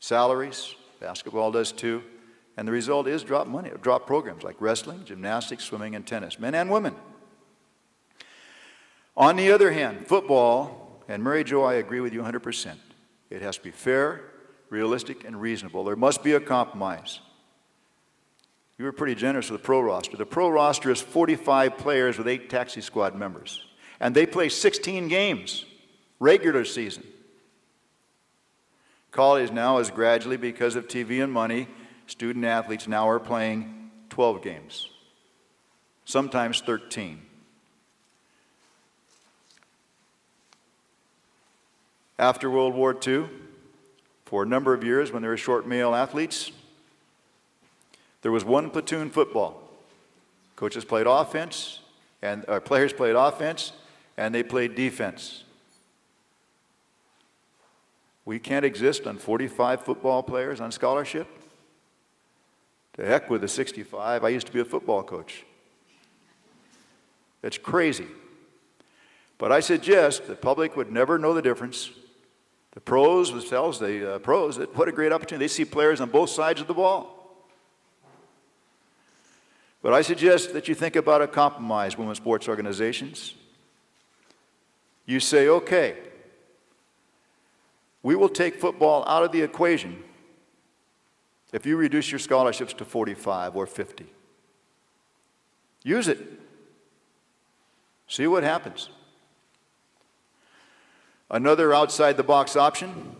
salaries. Basketball does too. And the result is drop money, drop programs like wrestling, gymnastics, swimming, and tennis, men and women. On the other hand, football, and Mary Jo, I agree with you 100%. It has to be fair, realistic, and reasonable. There must be a compromise. You were pretty generous with the pro roster. The pro roster is 45 players with eight taxi squad members, and they play 16 games, regular season. College now is gradually, because of TV and money, student athletes now are playing 12 games, sometimes 13. After World War II, for a number of years when there were short male athletes, there was one platoon football. Coaches played offense, and our players played offense, and they played defense. We can't exist on 45 football players on scholarship. To heck with the 65. I used to be a football coach. It's crazy. But I suggest the public would never know the difference. The pros themselves, the uh, pros, what a great opportunity. They see players on both sides of the ball. But I suggest that you think about a compromise, women's sports organizations. You say, okay, we will take football out of the equation if you reduce your scholarships to 45 or 50. Use it. See what happens. Another outside the box option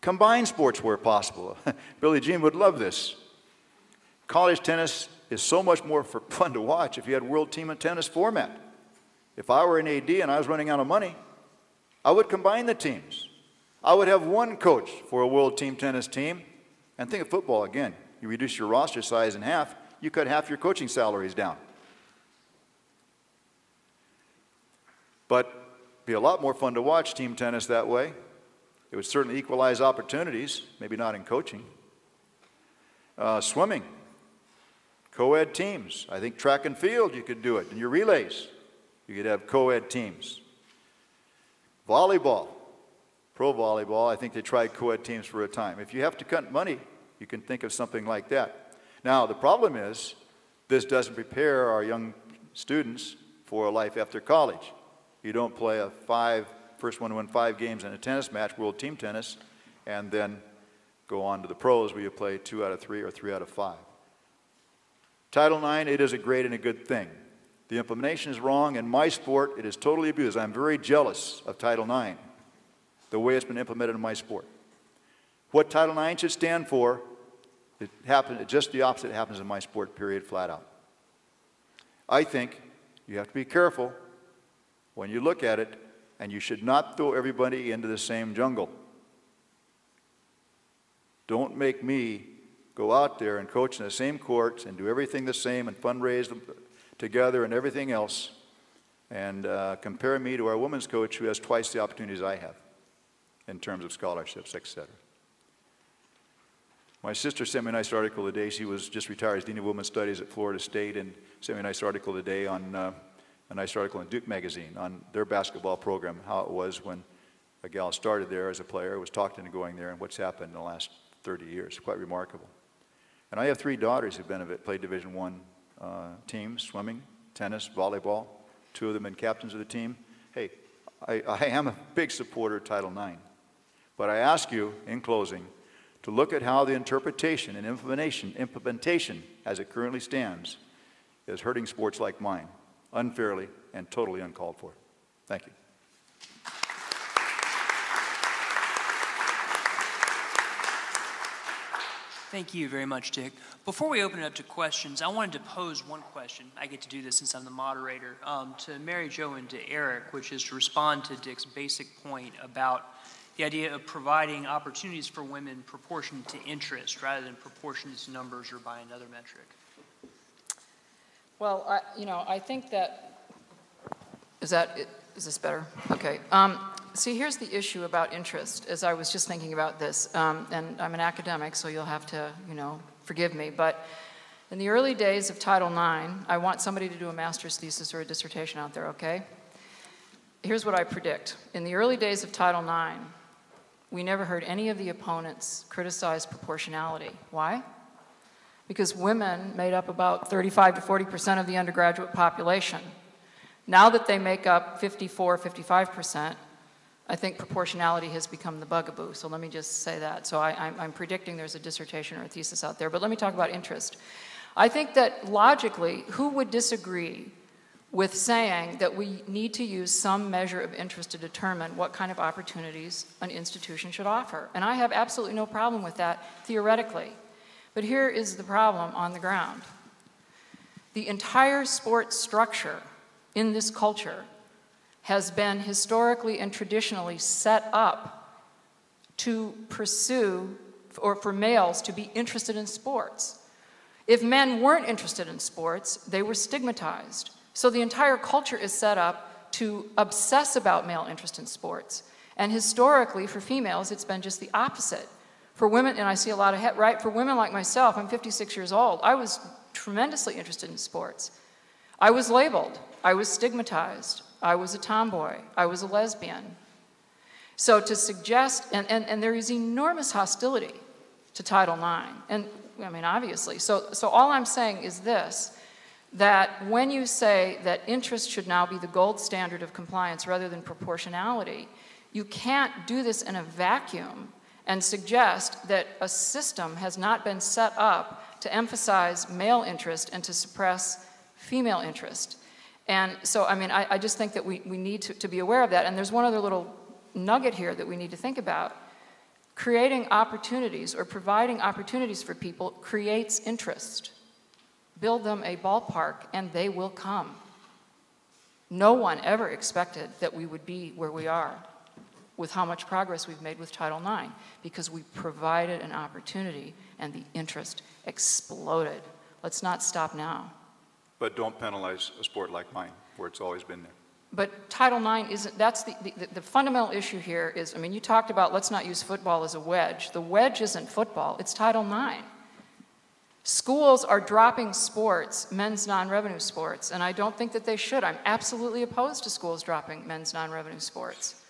combine sports where possible. Billie Jean would love this. College tennis is so much more fun to watch if you had world team tennis format. If I were an AD and I was running out of money, I would combine the teams. I would have one coach for a world team tennis team. And think of football again. You reduce your roster size in half, you cut half your coaching salaries down. But be a lot more fun to watch team tennis that way. It would certainly equalize opportunities, maybe not in coaching. Uh, swimming, co ed teams. I think track and field, you could do it. In your relays, you could have co ed teams. Volleyball, pro volleyball, I think they tried co ed teams for a time. If you have to cut money, you can think of something like that. Now, the problem is this doesn't prepare our young students for a life after college. You don't play a five, first one to win five games in a tennis match, world team tennis, and then go on to the pros where you play two out of three or three out of five. Title IX, it is a great and a good thing. The implementation is wrong. In my sport, it is totally abused. I'm very jealous of Title IX the way it's been implemented in my sport. What Title IX should stand for, it happens, just the opposite happens in my sport, period, flat out. I think you have to be careful when you look at it, and you should not throw everybody into the same jungle. Don't make me go out there and coach in the same courts and do everything the same and fundraise together and everything else and uh, compare me to our women's coach who has twice the opportunities I have in terms of scholarships, etc. My sister sent me a nice article today. She was just retired as Dean of Women's Studies at Florida State and sent me a nice article today on uh, a nice article in Duke Magazine on their basketball program, how it was when a gal started there as a player, was talked into going there, and what's happened in the last 30 years. Quite remarkable. And I have three daughters who've played Division One uh, teams: swimming, tennis, volleyball. Two of them been captains of the team. Hey, I, I am a big supporter of Title IX. But I ask you, in closing, to look at how the interpretation and implementation, implementation as it currently stands, is hurting sports like mine, unfairly and totally uncalled for. Thank you. Thank you very much, Dick. Before we open it up to questions, I wanted to pose one question. I get to do this since I'm the moderator um, to Mary Jo and to Eric, which is to respond to Dick's basic point about the idea of providing opportunities for women proportionate to interest rather than proportionate to numbers or by another metric? Well, I, you know, I think that, is that, is this better? Okay. Um, see, here's the issue about interest, as I was just thinking about this, um, and I'm an academic, so you'll have to, you know, forgive me, but in the early days of Title IX, I want somebody to do a master's thesis or a dissertation out there, okay? here's what I predict. In the early days of Title IX, we never heard any of the opponents criticize proportionality. Why? Because women made up about 35 to 40 percent of the undergraduate population. Now that they make up 54, 55 percent, I think proportionality has become the bugaboo. So let me just say that. So I, am predicting there's a dissertation or a thesis out there. But let me talk about interest. I think that logically, who would disagree with saying that we need to use some measure of interest to determine what kind of opportunities an institution should offer? And I have absolutely no problem with that theoretically. But here is the problem on the ground the entire sports structure in this culture has been historically and traditionally set up to pursue or for males to be interested in sports. If men weren't interested in sports, they were stigmatized. So the entire culture is set up to obsess about male interest in sports. And historically, for females, it's been just the opposite. For women, and I see a lot of, right, for women like myself, I'm 56 years old, I was tremendously interested in sports. I was labeled, I was stigmatized. I was a tomboy, I was a lesbian. So to suggest, and, and, and there is enormous hostility to Title IX, and I mean, obviously. So, so all I'm saying is this that when you say that interest should now be the gold standard of compliance rather than proportionality, you can't do this in a vacuum and suggest that a system has not been set up to emphasize male interest and to suppress female interest. And so, I mean, I, I just think that we, we need to, to be aware of that. And there's one other little nugget here that we need to think about. Creating opportunities or providing opportunities for people creates interest. Build them a ballpark and they will come. No one ever expected that we would be where we are with how much progress we've made with Title IX because we provided an opportunity and the interest exploded. Let's not stop now. But don't penalize a sport like mine, where it's always been there. But Title IX isn't, that's the, the, the, fundamental issue here is, I mean, you talked about let's not use football as a wedge. The wedge isn't football, it's Title IX. Schools are dropping sports, men's non revenue sports, and I don't think that they should. I'm absolutely opposed to schools dropping men's non revenue sports.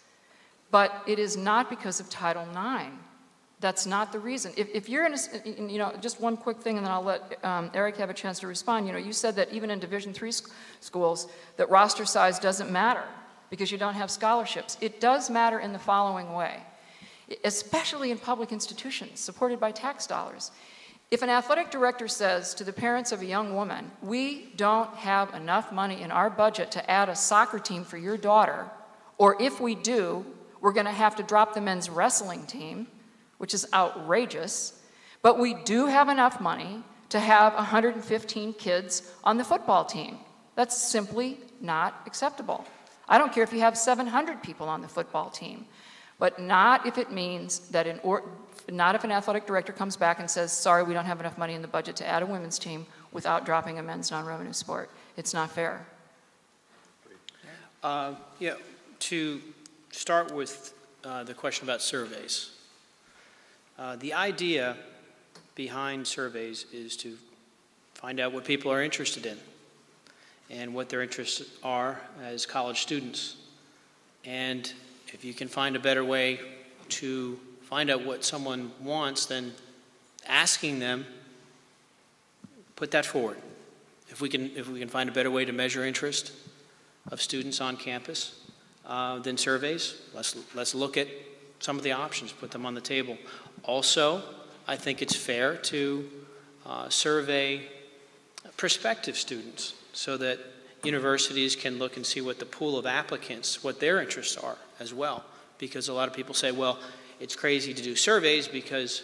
But it is not because of Title IX. That's not the reason. If, if you're in a, you know, just one quick thing and then I'll let um, Eric have a chance to respond. You know, you said that even in Division three sc- schools, that roster size doesn't matter because you don't have scholarships. It does matter in the following way, especially in public institutions supported by tax dollars. If an athletic director says to the parents of a young woman, we don't have enough money in our budget to add a soccer team for your daughter, or if we do, we're going to have to drop the men's wrestling team, which is outrageous, but we do have enough money to have 115 kids on the football team. That's simply not acceptable. I don't care if you have 700 people on the football team, but not if it means that an or, not if an athletic director comes back and says, "Sorry, we don't have enough money in the budget to add a women's team," without dropping a men's non-revenue sport. It's not fair. Uh, yeah, to start with uh, the question about surveys. Uh, the idea behind surveys is to find out what people are interested in and what their interests are as college students. And if you can find a better way to find out what someone wants than asking them, put that forward. If we can, if we can find a better way to measure interest of students on campus uh, than surveys, let's, let's look at some of the options, put them on the table. Also, I think it's fair to uh, survey prospective students so that universities can look and see what the pool of applicants, what their interests are as well. Because a lot of people say, well, it's crazy to do surveys because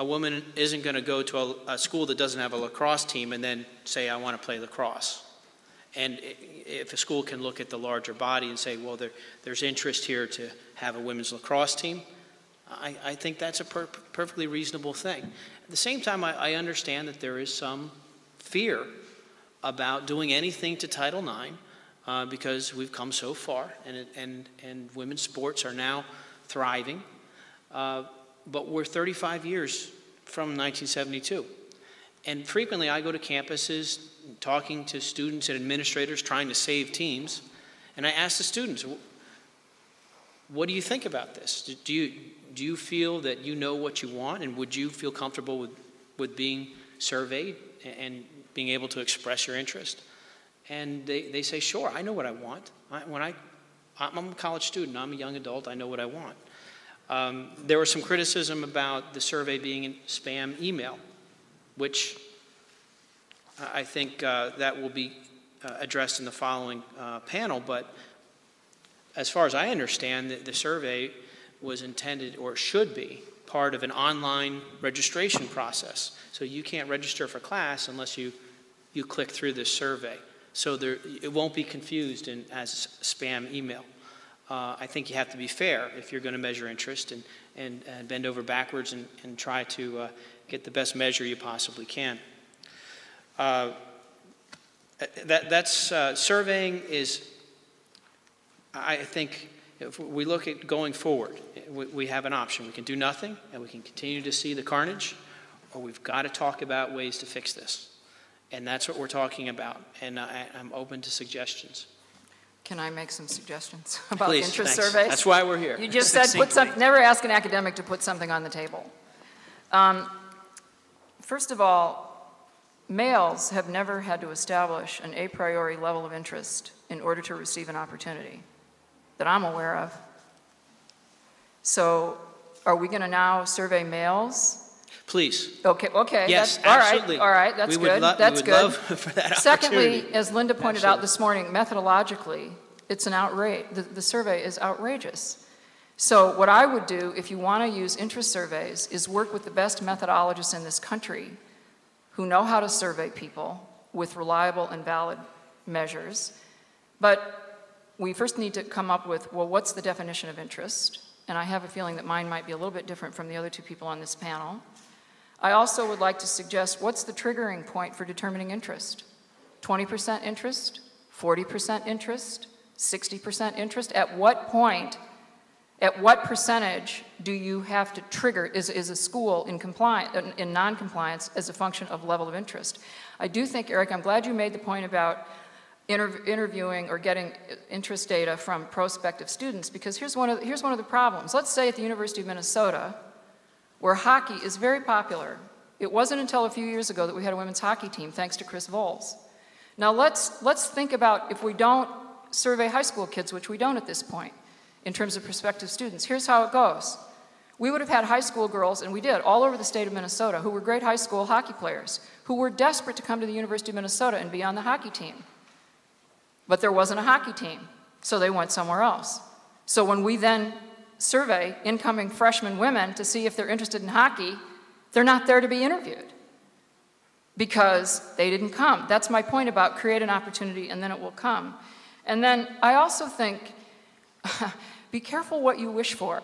a woman isn't going to go to a, a, school that doesn't have a lacrosse team and then say, I want to play lacrosse. And if a school can look at the larger body and say, well, there, there's interest here to have a women's lacrosse team, I, I think that's a per- perfectly reasonable thing. At the same time, I, I understand that there is some fear about doing anything to Title IX uh, because we've come so far and, and, and women's sports are now thriving. Uh, but we're 35 years from 1972. And frequently I go to campuses talking to students and administrators trying to save teams. And I ask the students, what do you think about this? Do you, do you feel that you know what you want, and would you feel comfortable with, with being surveyed and being able to express your interest? And they, they say, sure, I know what I want. I, when I, I'm a college student, I'm a young adult, I know what I want. Um, there was some criticism about the survey being in spam email, which I think uh, that will be uh, addressed in the following uh, panel. But as far as I understand, the, the survey was intended or should be part of an online registration process. So you can't register for class unless you, you click through this survey. So there, it won't be confused in, as spam email. Uh, I think you have to be fair if you're going to measure interest and, and, and bend over backwards and, and try to uh, get the best measure you possibly can. Uh, that, that's uh, surveying is, I think, if we look at going forward, we, we have an option. We can do nothing and we can continue to see the carnage, or we've got to talk about ways to fix this. And that's what we're talking about. And I, I'm open to suggestions. Can I make some suggestions about Please, interest thanks. surveys? That's why we're here. You just said put some, never ask an academic to put something on the table. Um, First of all, males have never had to establish an a priori level of interest in order to receive an opportunity that I'm aware of. So are we going to now survey males? Please. Okay, okay. Yes, that's- all right, absolutely. All right, that's good, lo- we that's would good. love for that Secondly, as Linda pointed out this morning, methodologically, it's an outrage, the, the survey is outrageous. So what I would do, if you want to use interest surveys, is work with the best methodologists in this country who know how to survey people with reliable and valid measures. But we first need to come up with, well, what's the definition of interest? And I have a feeling that mine might be a little bit different from the other two people on this panel. I also would like to suggest, what's the triggering point for determining interest? 20% interest, 40% interest, 60% interest? At what point, at what percentage do you have to trigger, is, is a school in compliance, in, in non-compliance as a function of level of interest? I do think, Eric, I'm glad you made the point about inter- interviewing or getting interest data from prospective students, because here's one of, here's one of the problems. Let's say at the University of Minnesota, where hockey is very popular. It wasn't until a few years ago that we had a women's hockey team, thanks to Chris Voelz. Now let's, let's think about if we don't survey high school kids, which we don't at this point, in terms of prospective students. Here's how it goes. We would have had high school girls, and we did, all over the state of Minnesota, who were great high school hockey players, who were desperate to come to the University of Minnesota and be on the hockey team. But there wasn't a hockey team, so they went somewhere else. So when we then survey incoming freshman women to see if they're interested in hockey, they're not there to be interviewed because they didn't come. That's my point about create an opportunity and then it will come. And then I also think be careful what you wish for,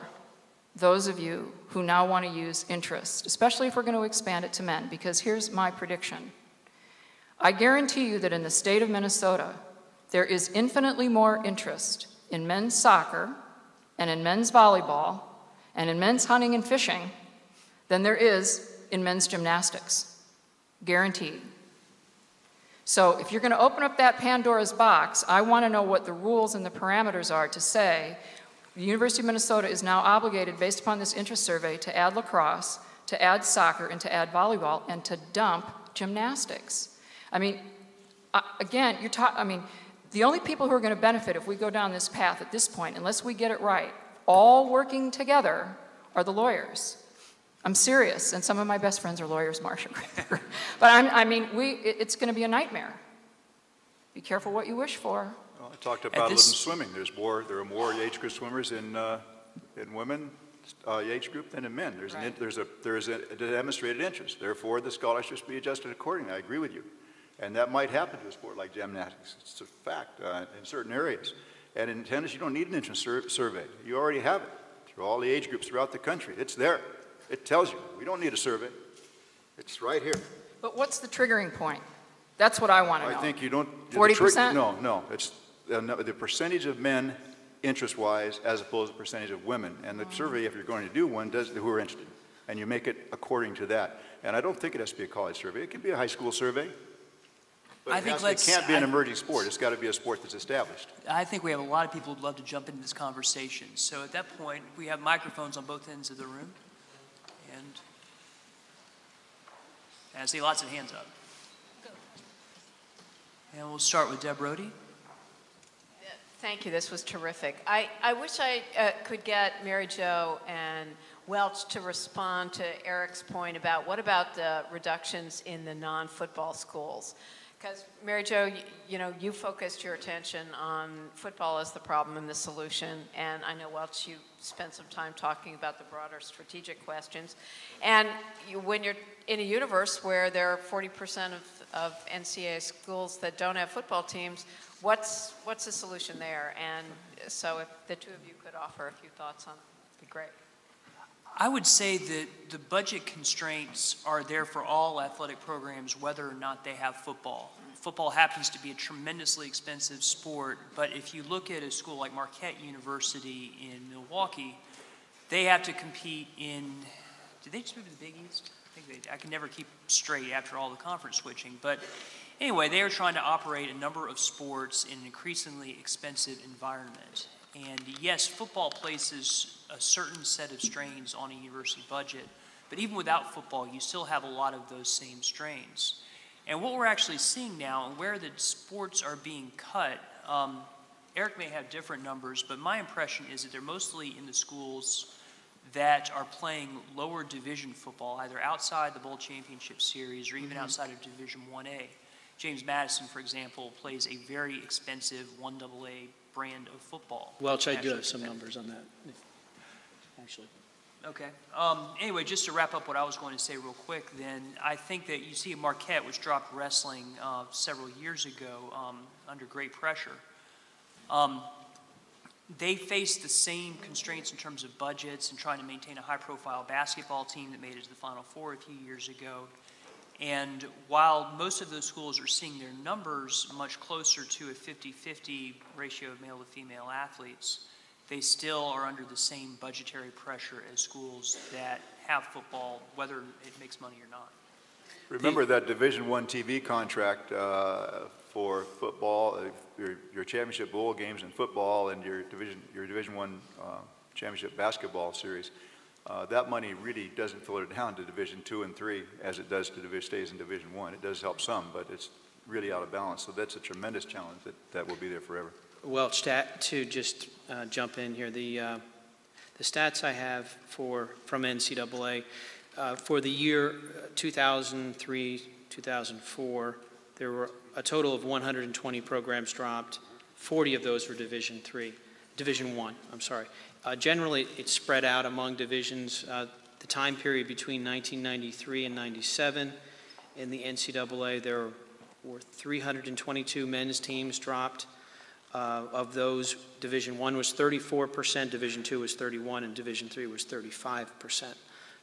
those of you who now want to use interest, especially if we're going to expand it to men, because here's my prediction. I guarantee you that in the state of Minnesota, there is infinitely more interest in men's soccer and in men's volleyball and in men's hunting and fishing than there is in men's gymnastics. Guaranteed. So if you're going to open up that Pandora's box, I want to know what the rules and the parameters are to say the University of Minnesota is now obligated, based upon this interest survey, to add lacrosse, to add soccer, and to add volleyball, and to dump gymnastics. I mean, uh, again, you're talking, I mean, the only people who are going to benefit if we go down this path at this point, unless we get it right, all working together, are the lawyers. I'm serious, and some of my best friends are lawyers, Marcia. but I'm, I mean, we, it- it's going to be a nightmare. Be careful what you wish for. Well, I talked about it in swimming. There's more, there are more age group swimmers in, uh, in women uh, age group than in men. There's an, there's a, there's a demonstrated interest. Therefore, the scholarships should be adjusted accordingly. I agree with you. And that might happen to a sport like gymnastics. It's a fact uh, in certain areas. And in tennis, you don't need an interest sur- survey. You already have it through all the age groups throughout the country. It's there. It tells you. We don't need a survey. It's right here. But what's the triggering point? That's what I want to know. I think you don't. the 40%? No, no, it's uh, no, the percentage of men interest-wise as opposed to the percentage of women. And the survey, if you're going to do one, does, who are interested. And you make it according to that. And I don't think it has to be a college survey. It could be a high school survey. But I it think has- let's- It can't be an I- emerging sport. It's got to be a sport that's established. I think we have a lot of people who'd love to jump into this conversation. So at that point, we have microphones on both ends of the room. And I see lots of hands up. And we'll start with Deb Rhode. Thank you, this was terrific. I, I wish I uh, could get Mary Jo and Welch to respond to Eric's point about what about the reductions in the non-football schools? Because Mary Jo, you, you know, you focused your attention on football as the problem and the solution, and I know Welch, you spent some time talking about the broader strategic questions. And you, when you're in a universe where there are 40% of, of NCAA schools that don't have football teams, what's what's the solution there? And so, if the two of you could offer a few thoughts on, it, it'd be great. I would say that the budget constraints are there for all athletic programs, whether or not they have football. Football happens to be a tremendously expensive sport, but if you look at a school like Marquette University in Milwaukee, they have to compete in. Did they just move to the Big East? I think they. I can never keep straight after all the conference switching, but anyway, they are trying to operate a number of sports in an increasingly expensive environment. And yes, football places a certain set of strains on a university budget, but even without football, you still have a lot of those same strains. And what we're actually seeing now, and where the sports are being cut, um, Eric may have different numbers, but my impression is that they're mostly in the schools that are playing lower division football, either outside the bowl championship series or even outside of Division 1A. James Madison, for example, plays a very expensive 1AA brand of football. Welch, I do National have some numbers on that, if- actually. Okay. Um, anyway, just to wrap up what I was going to say real quick, then I think that you see Marquette, which dropped wrestling uh, several years ago um, under great pressure. Um, they faced the same constraints in terms of budgets and trying to maintain a high-profile basketball team that made it to the Final Four a few years ago. And while most of those schools are seeing their numbers much closer to a 50-50 ratio of male to female athletes, they still are under the same budgetary pressure as schools that have football, whether it makes money or not. Remember that Division One TV contract uh, for football, uh, your, your championship bowl games in football and your division, your Division One uh, championship basketball series. Uh, that money really doesn't filter down to Division Two and Three as it does to division stays in Division One. It does help some, but it's really out of balance. So that's a tremendous challenge that, that will be there forever. Welch, stat, to just uh, jump in here, the, uh, the stats I have for, from NCAA, uh, for the year uh, 2003, 2004, there were a total of 120 programs dropped. 40 of those were Division Three, Division One, I'm sorry. Uh, Generally, it's spread out among divisions. Uh, The time period between 1993 and 97, in the NCAA, there were 322 men's teams dropped. Uh, Of those, Division One was 34%, Division Two was 31, and Division Three was 35%.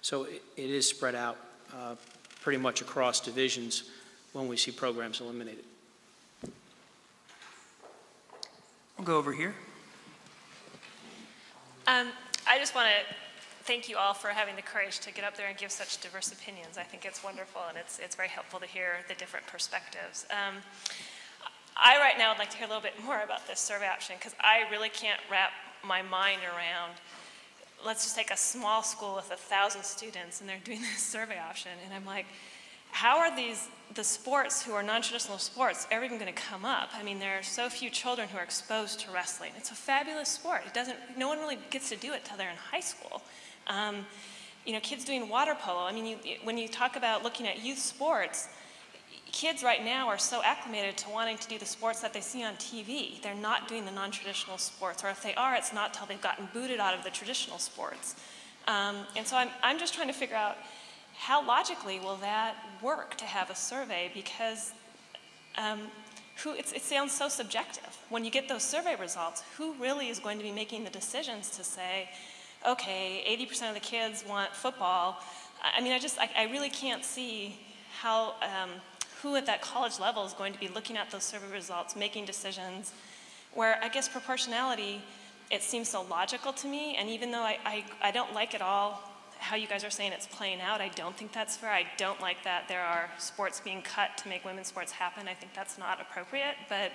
So it it is spread out uh, pretty much across divisions when we see programs eliminated. We'll go over here. Um, I just want to thank you all for having the courage to get up there and give such diverse opinions. I think it's wonderful and it's, it's very helpful to hear the different perspectives. Um, I right now would like to hear a little bit more about this survey option because I really can't wrap my mind around. Let's just take a small school with a thousand students and they're doing this survey option, and I'm like, how are these the sports who are non-traditional sports ever even going to come up? I mean, there are so few children who are exposed to wrestling. It's a fabulous sport. It doesn't. No one really gets to do it till they're in high school. Um, you know, kids doing water polo. I mean, you, when you talk about looking at youth sports, kids right now are so acclimated to wanting to do the sports that they see on TV. They're not doing the non-traditional sports, or if they are, it's not till they've gotten booted out of the traditional sports. Um, and so I'm, I'm just trying to figure out how logically will that work to have a survey because um, who, it sounds so subjective. When you get those survey results, who really is going to be making the decisions to say, okay, 80% of the kids want football? I mean, I just, I, I really can't see how, um, who at that college level is going to be looking at those survey results, making decisions, where I guess proportionality, it seems so logical to me, and even though I, I, I don't like it all, how you guys are saying it's playing out. I don't think that's fair. I don't like that there are sports being cut to make women's sports happen. I think that's not appropriate. But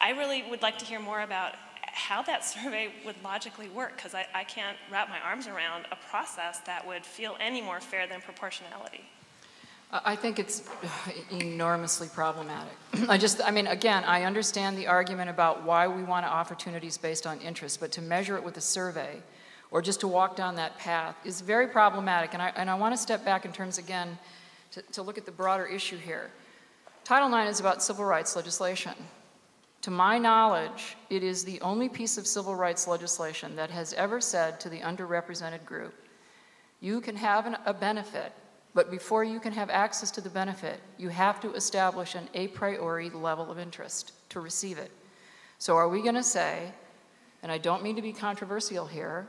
I really would like to hear more about how that survey would logically work because I, I can't wrap my arms around a process that would feel any more fair than proportionality. I think it's enormously problematic. I just, I mean, again, I understand the argument about why we want opportunities based on interest, but to measure it with a survey or just to walk down that path is very problematic. And I, and I want to step back in terms, again, to, to look at the broader issue here. Title IX is about civil rights legislation. To my knowledge, it is the only piece of civil rights legislation that has ever said to the underrepresented group, you can have an, a benefit, but before you can have access to the benefit, you have to establish an a priori level of interest to receive it. So are we going to say, and I don't mean to be controversial here,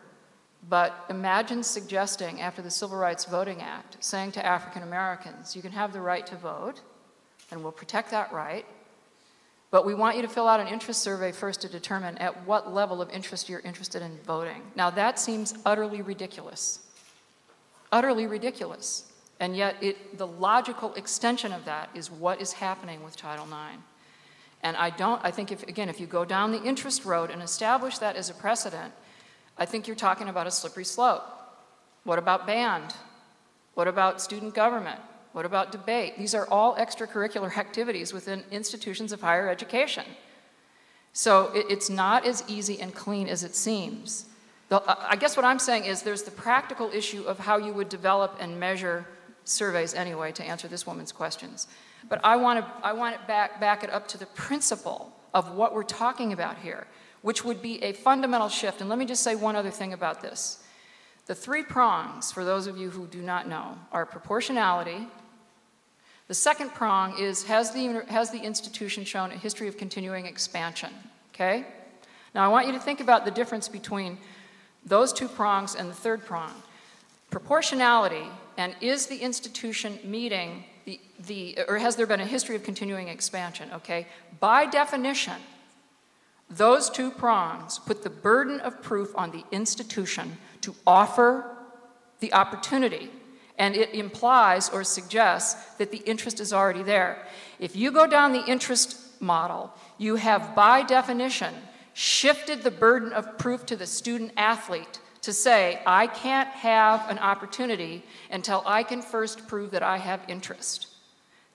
but imagine suggesting, after the Civil Rights Voting Act, saying to African Americans, you can have the right to vote, and we'll protect that right, but we want you to fill out an interest survey first to determine at what level of interest you're interested in voting. Now, that seems utterly ridiculous. Utterly ridiculous. And yet, it, the logical extension of that is what is happening with Title IX. And I don't, I think, if, again, if you go down the interest road and establish that as a precedent, I think you're talking about a slippery slope. What about band? What about student government? What about debate? These are all extracurricular activities within institutions of higher education. So it, it's not as easy and clean as it seems. The, I guess what I'm saying is there's the practical issue of how you would develop and measure surveys anyway to answer this woman's questions. But I want to I want back, back it up to the principle of what we're talking about here which would be a fundamental shift. And let me just say one other thing about this. The three prongs, for those of you who do not know, are proportionality. The second prong is has the, has the institution shown a history of continuing expansion? Okay? Now, I want you to think about the difference between those two prongs and the third prong. Proportionality, and is the institution meeting the, the or has there been a history of continuing expansion? Okay? By definition, those two prongs put the burden of proof on the institution to offer the opportunity, and it implies or suggests that the interest is already there. If you go down the interest model, you have, by definition, shifted the burden of proof to the student athlete to say, I can't have an opportunity until I can first prove that I have interest.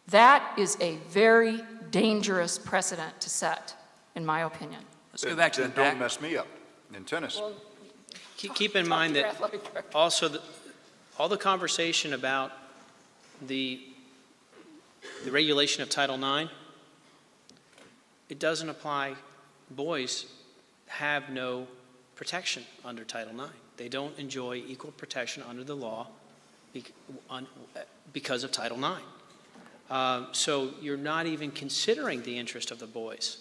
That is a very dangerous precedent to set in my opinion. Let's go back to the Then don't back. mess me up in tennis. Keep, keep in mind that also the, all the conversation about the, the regulation of Title IX, it doesn't apply. Boys have no protection under Title IX. They don't enjoy equal protection under the law bec- on- because of Title IX. Um, so you're not even considering the interest of the boys.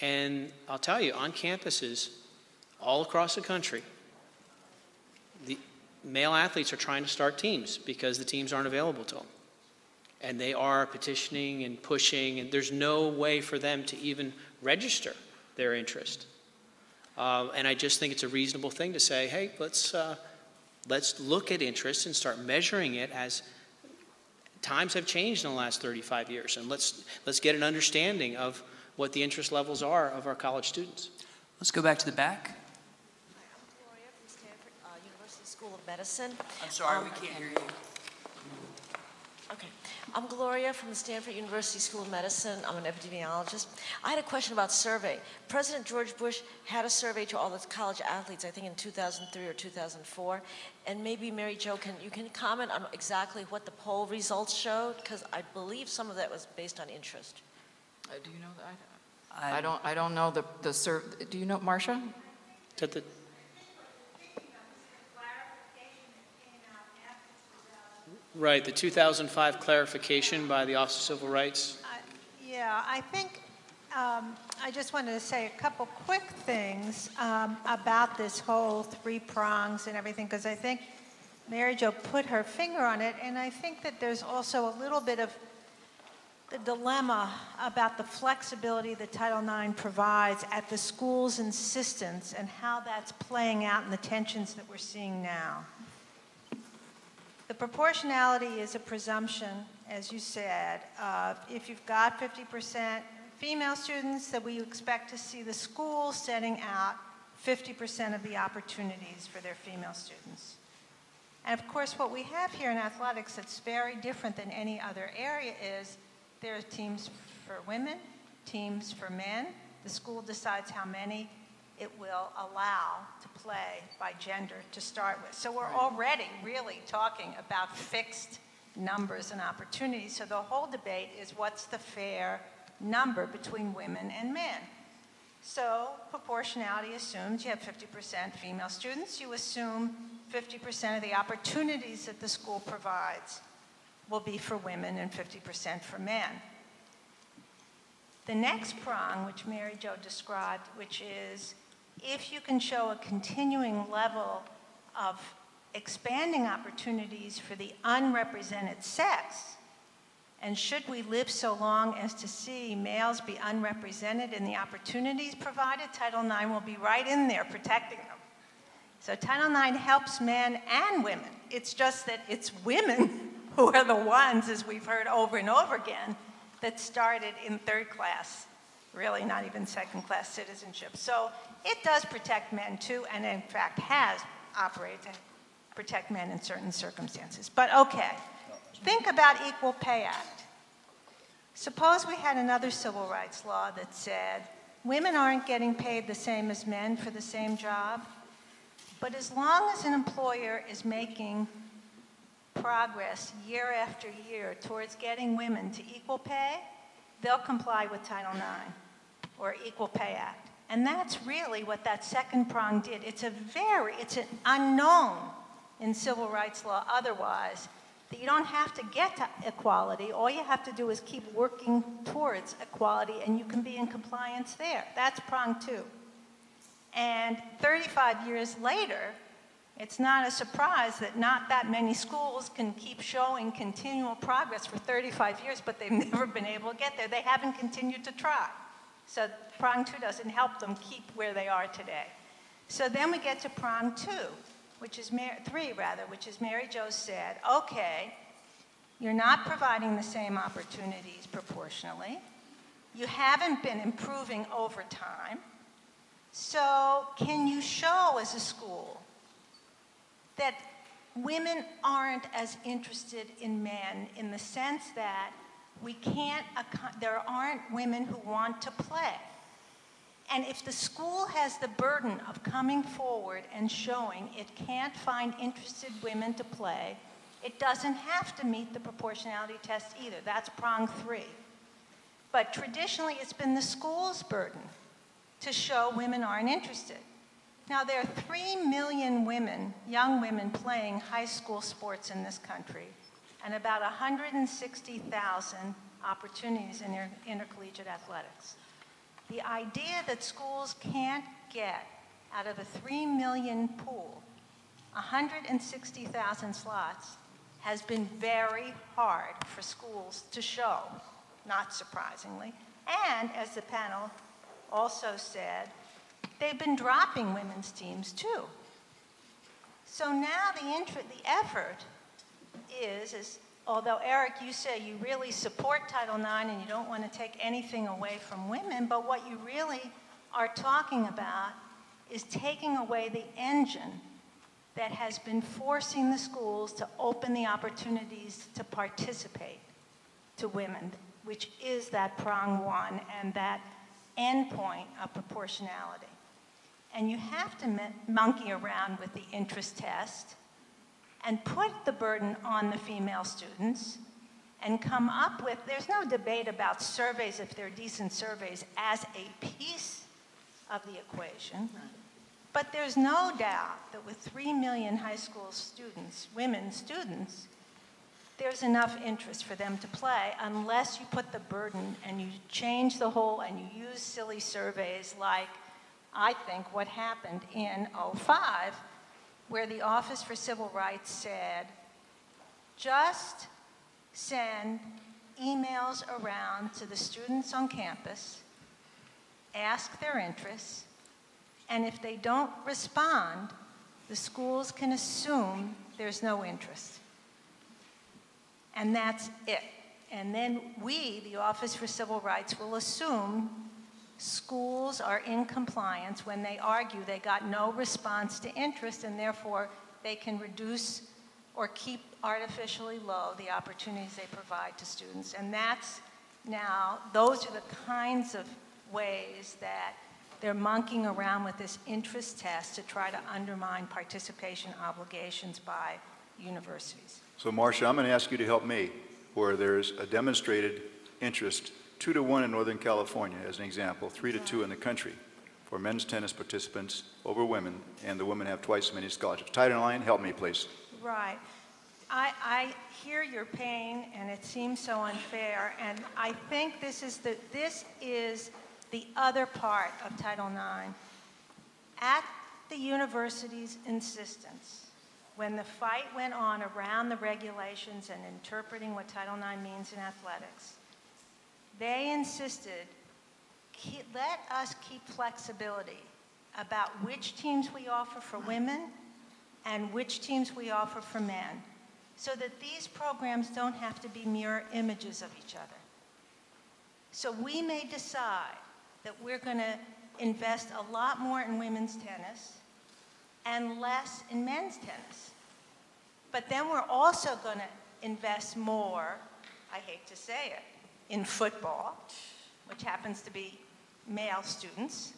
And I'll tell you, on campuses all across the country, the male athletes are trying to start teams because the teams aren't available to them. And they are petitioning and pushing, and there's no way for them to even register their interest. Uh, and I just think it's a reasonable thing to say, hey, let's, uh, let's look at interest and start measuring it as times have changed in the last 35 years. And let's, let's get an understanding of what the interest levels are of our college students. Let's go back to the back. I'm Gloria from Stanford uh, University School of Medicine. I'm sorry, Um, we can't hear you. Okay. I'm Gloria from the Stanford University School of Medicine. I'm an epidemiologist. I had a question about survey. President George Bush had a survey to all the college athletes, I think in 2003 or 2004. And maybe Mary Jo, can you can comment on exactly what the poll results showed? Because I believe some of that was based on interest. Uh, Do you know that? I I don't, I don't know the, the, sur- do you know, Marcia? To the, right, the 2005 clarification by the Office of Civil Rights. I- Yeah, I think, um, I just wanted to say a couple quick things um, about this whole three prongs and everything, because I think Mary Jo put her finger on it, and I think that there's also a little bit of the dilemma about the flexibility that Title IX provides at the school's insistence and how that's playing out in the tensions that we're seeing now. The proportionality is a presumption, as you said, of if you've got 50% female students, that we expect to see the school setting out 50% of the opportunities for their female students. And of course, what we have here in athletics that's very different than any other area is there are teams for women, teams for men. The school decides how many it will allow to play by gender to start with. So we're already really talking about fixed numbers and opportunities. So the whole debate is what's the fair number between women and men? So proportionality assumes you have 50% female students. You assume 50% of the opportunities that the school provides will be for women and 50% for men. The next prong, which Mary Jo described, which is if you can show a continuing level of expanding opportunities for the unrepresented sex, and should we live so long as to see males be unrepresented in the opportunities provided, Title IX will be right in there protecting them. So Title IX helps men and women. It's just that it's women who are the ones, as we've heard over and over again, that started in third class, really not even second class citizenship. So it does protect men too, and in fact has operated to protect men in certain circumstances. But okay, think about Equal Pay Act. Suppose we had another civil rights law that said women aren't getting paid the same as men for the same job, but as long as an employer is making progress year after year towards getting women to equal pay, they'll comply with Title IX or Equal Pay Act. And that's really what that second prong did. It's a very, it's an unknown in civil rights law otherwise that you don't have to get to equality. All you have to do is keep working towards equality and you can be in compliance there. That's prong two. And 35 years later, it's not a surprise that not that many schools can keep showing continual progress for 35 years, but they've never been able to get there. They haven't continued to try. So prong two doesn't help them keep where they are today. So then we get to prong two, which is Mar- three rather, which is Mary Jo said, okay, you're not providing the same opportunities proportionally. You haven't been improving over time. So can you show as a school that women aren't as interested in men in the sense that we can't, there aren't women who want to play. And if the school has the burden of coming forward and showing it can't find interested women to play, it doesn't have to meet the proportionality test either. That's prong three. But traditionally, it's been the school's burden to show women aren't interested. Now, there are 3 million women, young women, playing high school sports in this country and about 160,000 opportunities in intercollegiate athletics. The idea that schools can't get out of a 3 million pool 160,000 slots has been very hard for schools to show, not surprisingly. And as the panel also said, they've been dropping women's teams too. So now the, the effort is, is although Eric, you say you really support Title IX and you don't want to take anything away from women, but what you really are talking about is taking away the engine that has been forcing the schools to open the opportunities to participate to women, which is that prong one and that endpoint of proportionality. And you have to monkey around with the interest test and put the burden on the female students and come up with, there's no debate about surveys if they're decent surveys as a piece of the equation. But there's no doubt that with 3 million high school students, women students, there's enough interest for them to play unless you put the burden and you change the whole and you use silly surveys like I think what happened in 05 where the Office for Civil Rights said, just send emails around to the students on campus, ask their interests, and if they don't respond, the schools can assume there's no interest. And that's it. And then we, the Office for Civil Rights, will assume schools are in compliance when they argue they got no response to interest and therefore they can reduce or keep artificially low the opportunities they provide to students. And that's now, those are the kinds of ways that they're monkeying around with this interest test to try to undermine participation obligations by universities. So, Marcia, I'm going to ask you to help me where there's a demonstrated interest, two to one in Northern California, as an example, three to two in the country for men's tennis participants over women, and the women have twice as many scholarships. Title IX, help me, please. Right. I, I hear your pain, and it seems so unfair. And I think this is the this is the other part of Title IX. At the university's insistence, when the fight went on around the regulations and interpreting what Title IX means in athletics, they insisted let us keep flexibility about which teams we offer for women and which teams we offer for men so that these programs don't have to be mirror images of each other. So we may decide that we're going to invest a lot more in women's tennis and less in men's tennis. But then we're also going to invest more, I hate to say it, in football, which happens to be male students.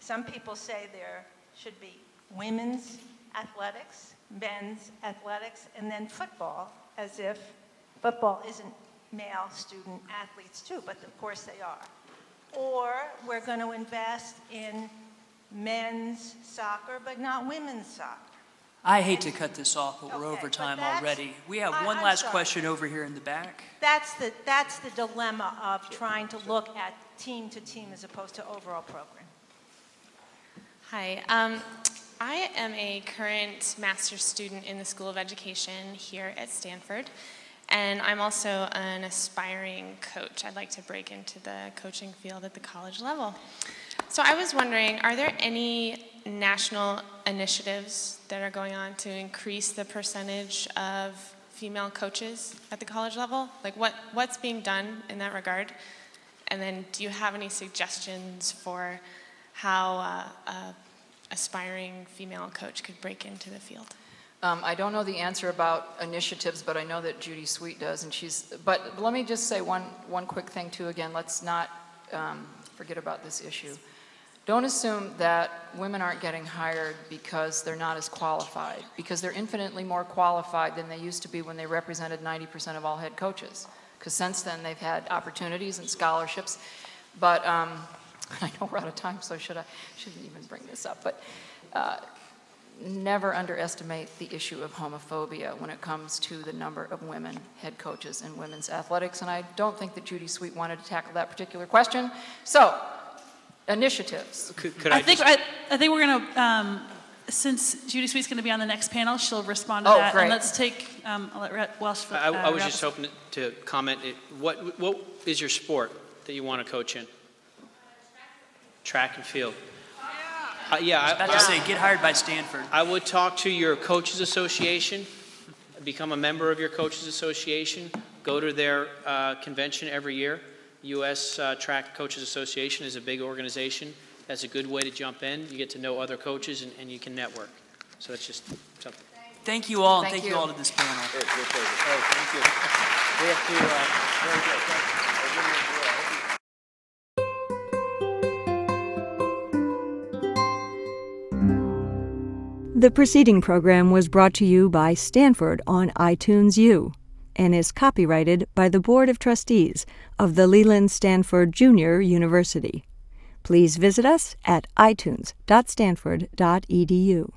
Some people say there should be women's athletics, men's athletics, and then football, as if football isn't male student athletes too, but of course they are. Or we're going to invest in men's soccer, but not women's soccer. I hate to cut this off, but we're Okay, over time already. We have one I'm last sorry. question over here in the back. That's the, that's the dilemma of trying to look at team to team as opposed to overall program. Hi. Um, I am a current master's student in the School of Education here at Stanford, and I'm also an aspiring coach. I'd like to break into the coaching field at the college level. So I was wondering are there any national initiatives that are going on to increase the percentage of female coaches at the college level? Like, what, what's being done in that regard? And then, do you have any suggestions for how uh, a aspiring female coach could break into the field? Um, I don't know the answer about initiatives, but I know that Judy Sweet does, and she's. But let me just say one one quick thing too. Again, let's not um, forget about this issue. Don't assume that women aren't getting hired because they're not as qualified, because they're infinitely more qualified than they used to be when they represented 90% of all head coaches. Because since then they've had opportunities and scholarships. But um, I know we're out of time, so should I shouldn't even bring this up. But uh, never underestimate the issue of homophobia when it comes to the number of women head coaches in women's athletics. And I don't think that Judy Sweet wanted to tackle that particular question. So, initiatives. Could, could I, I, think just, I, I think we're going to, um, since Judy Sweet's going to be on the next panel, she'll respond to Oh, that. great. And let's take, um, I'll let Ra- Welch. I, I uh, was just up. hoping to comment. It, what, what is your sport that you want to coach in? Track and field. Uh, yeah, I, was About to say, get hired by Stanford. I would talk to your coaches association, become a member of your coaches association, go to their uh, convention every year. U.S. Uh, Track Coaches Association is a big organization. That's a good way to jump in. You get to know other coaches and, and you can network. So that's just something. Thank you all, and Thank thank you you. all to this panel. Oh, thank you. We have to. Uh, very good. Thank you. The preceding program was brought to you by Stanford on iTunes U and is copyrighted by the Board of Trustees of the Leland Stanford Junior University. Please visit us at itunes.stanford.edu.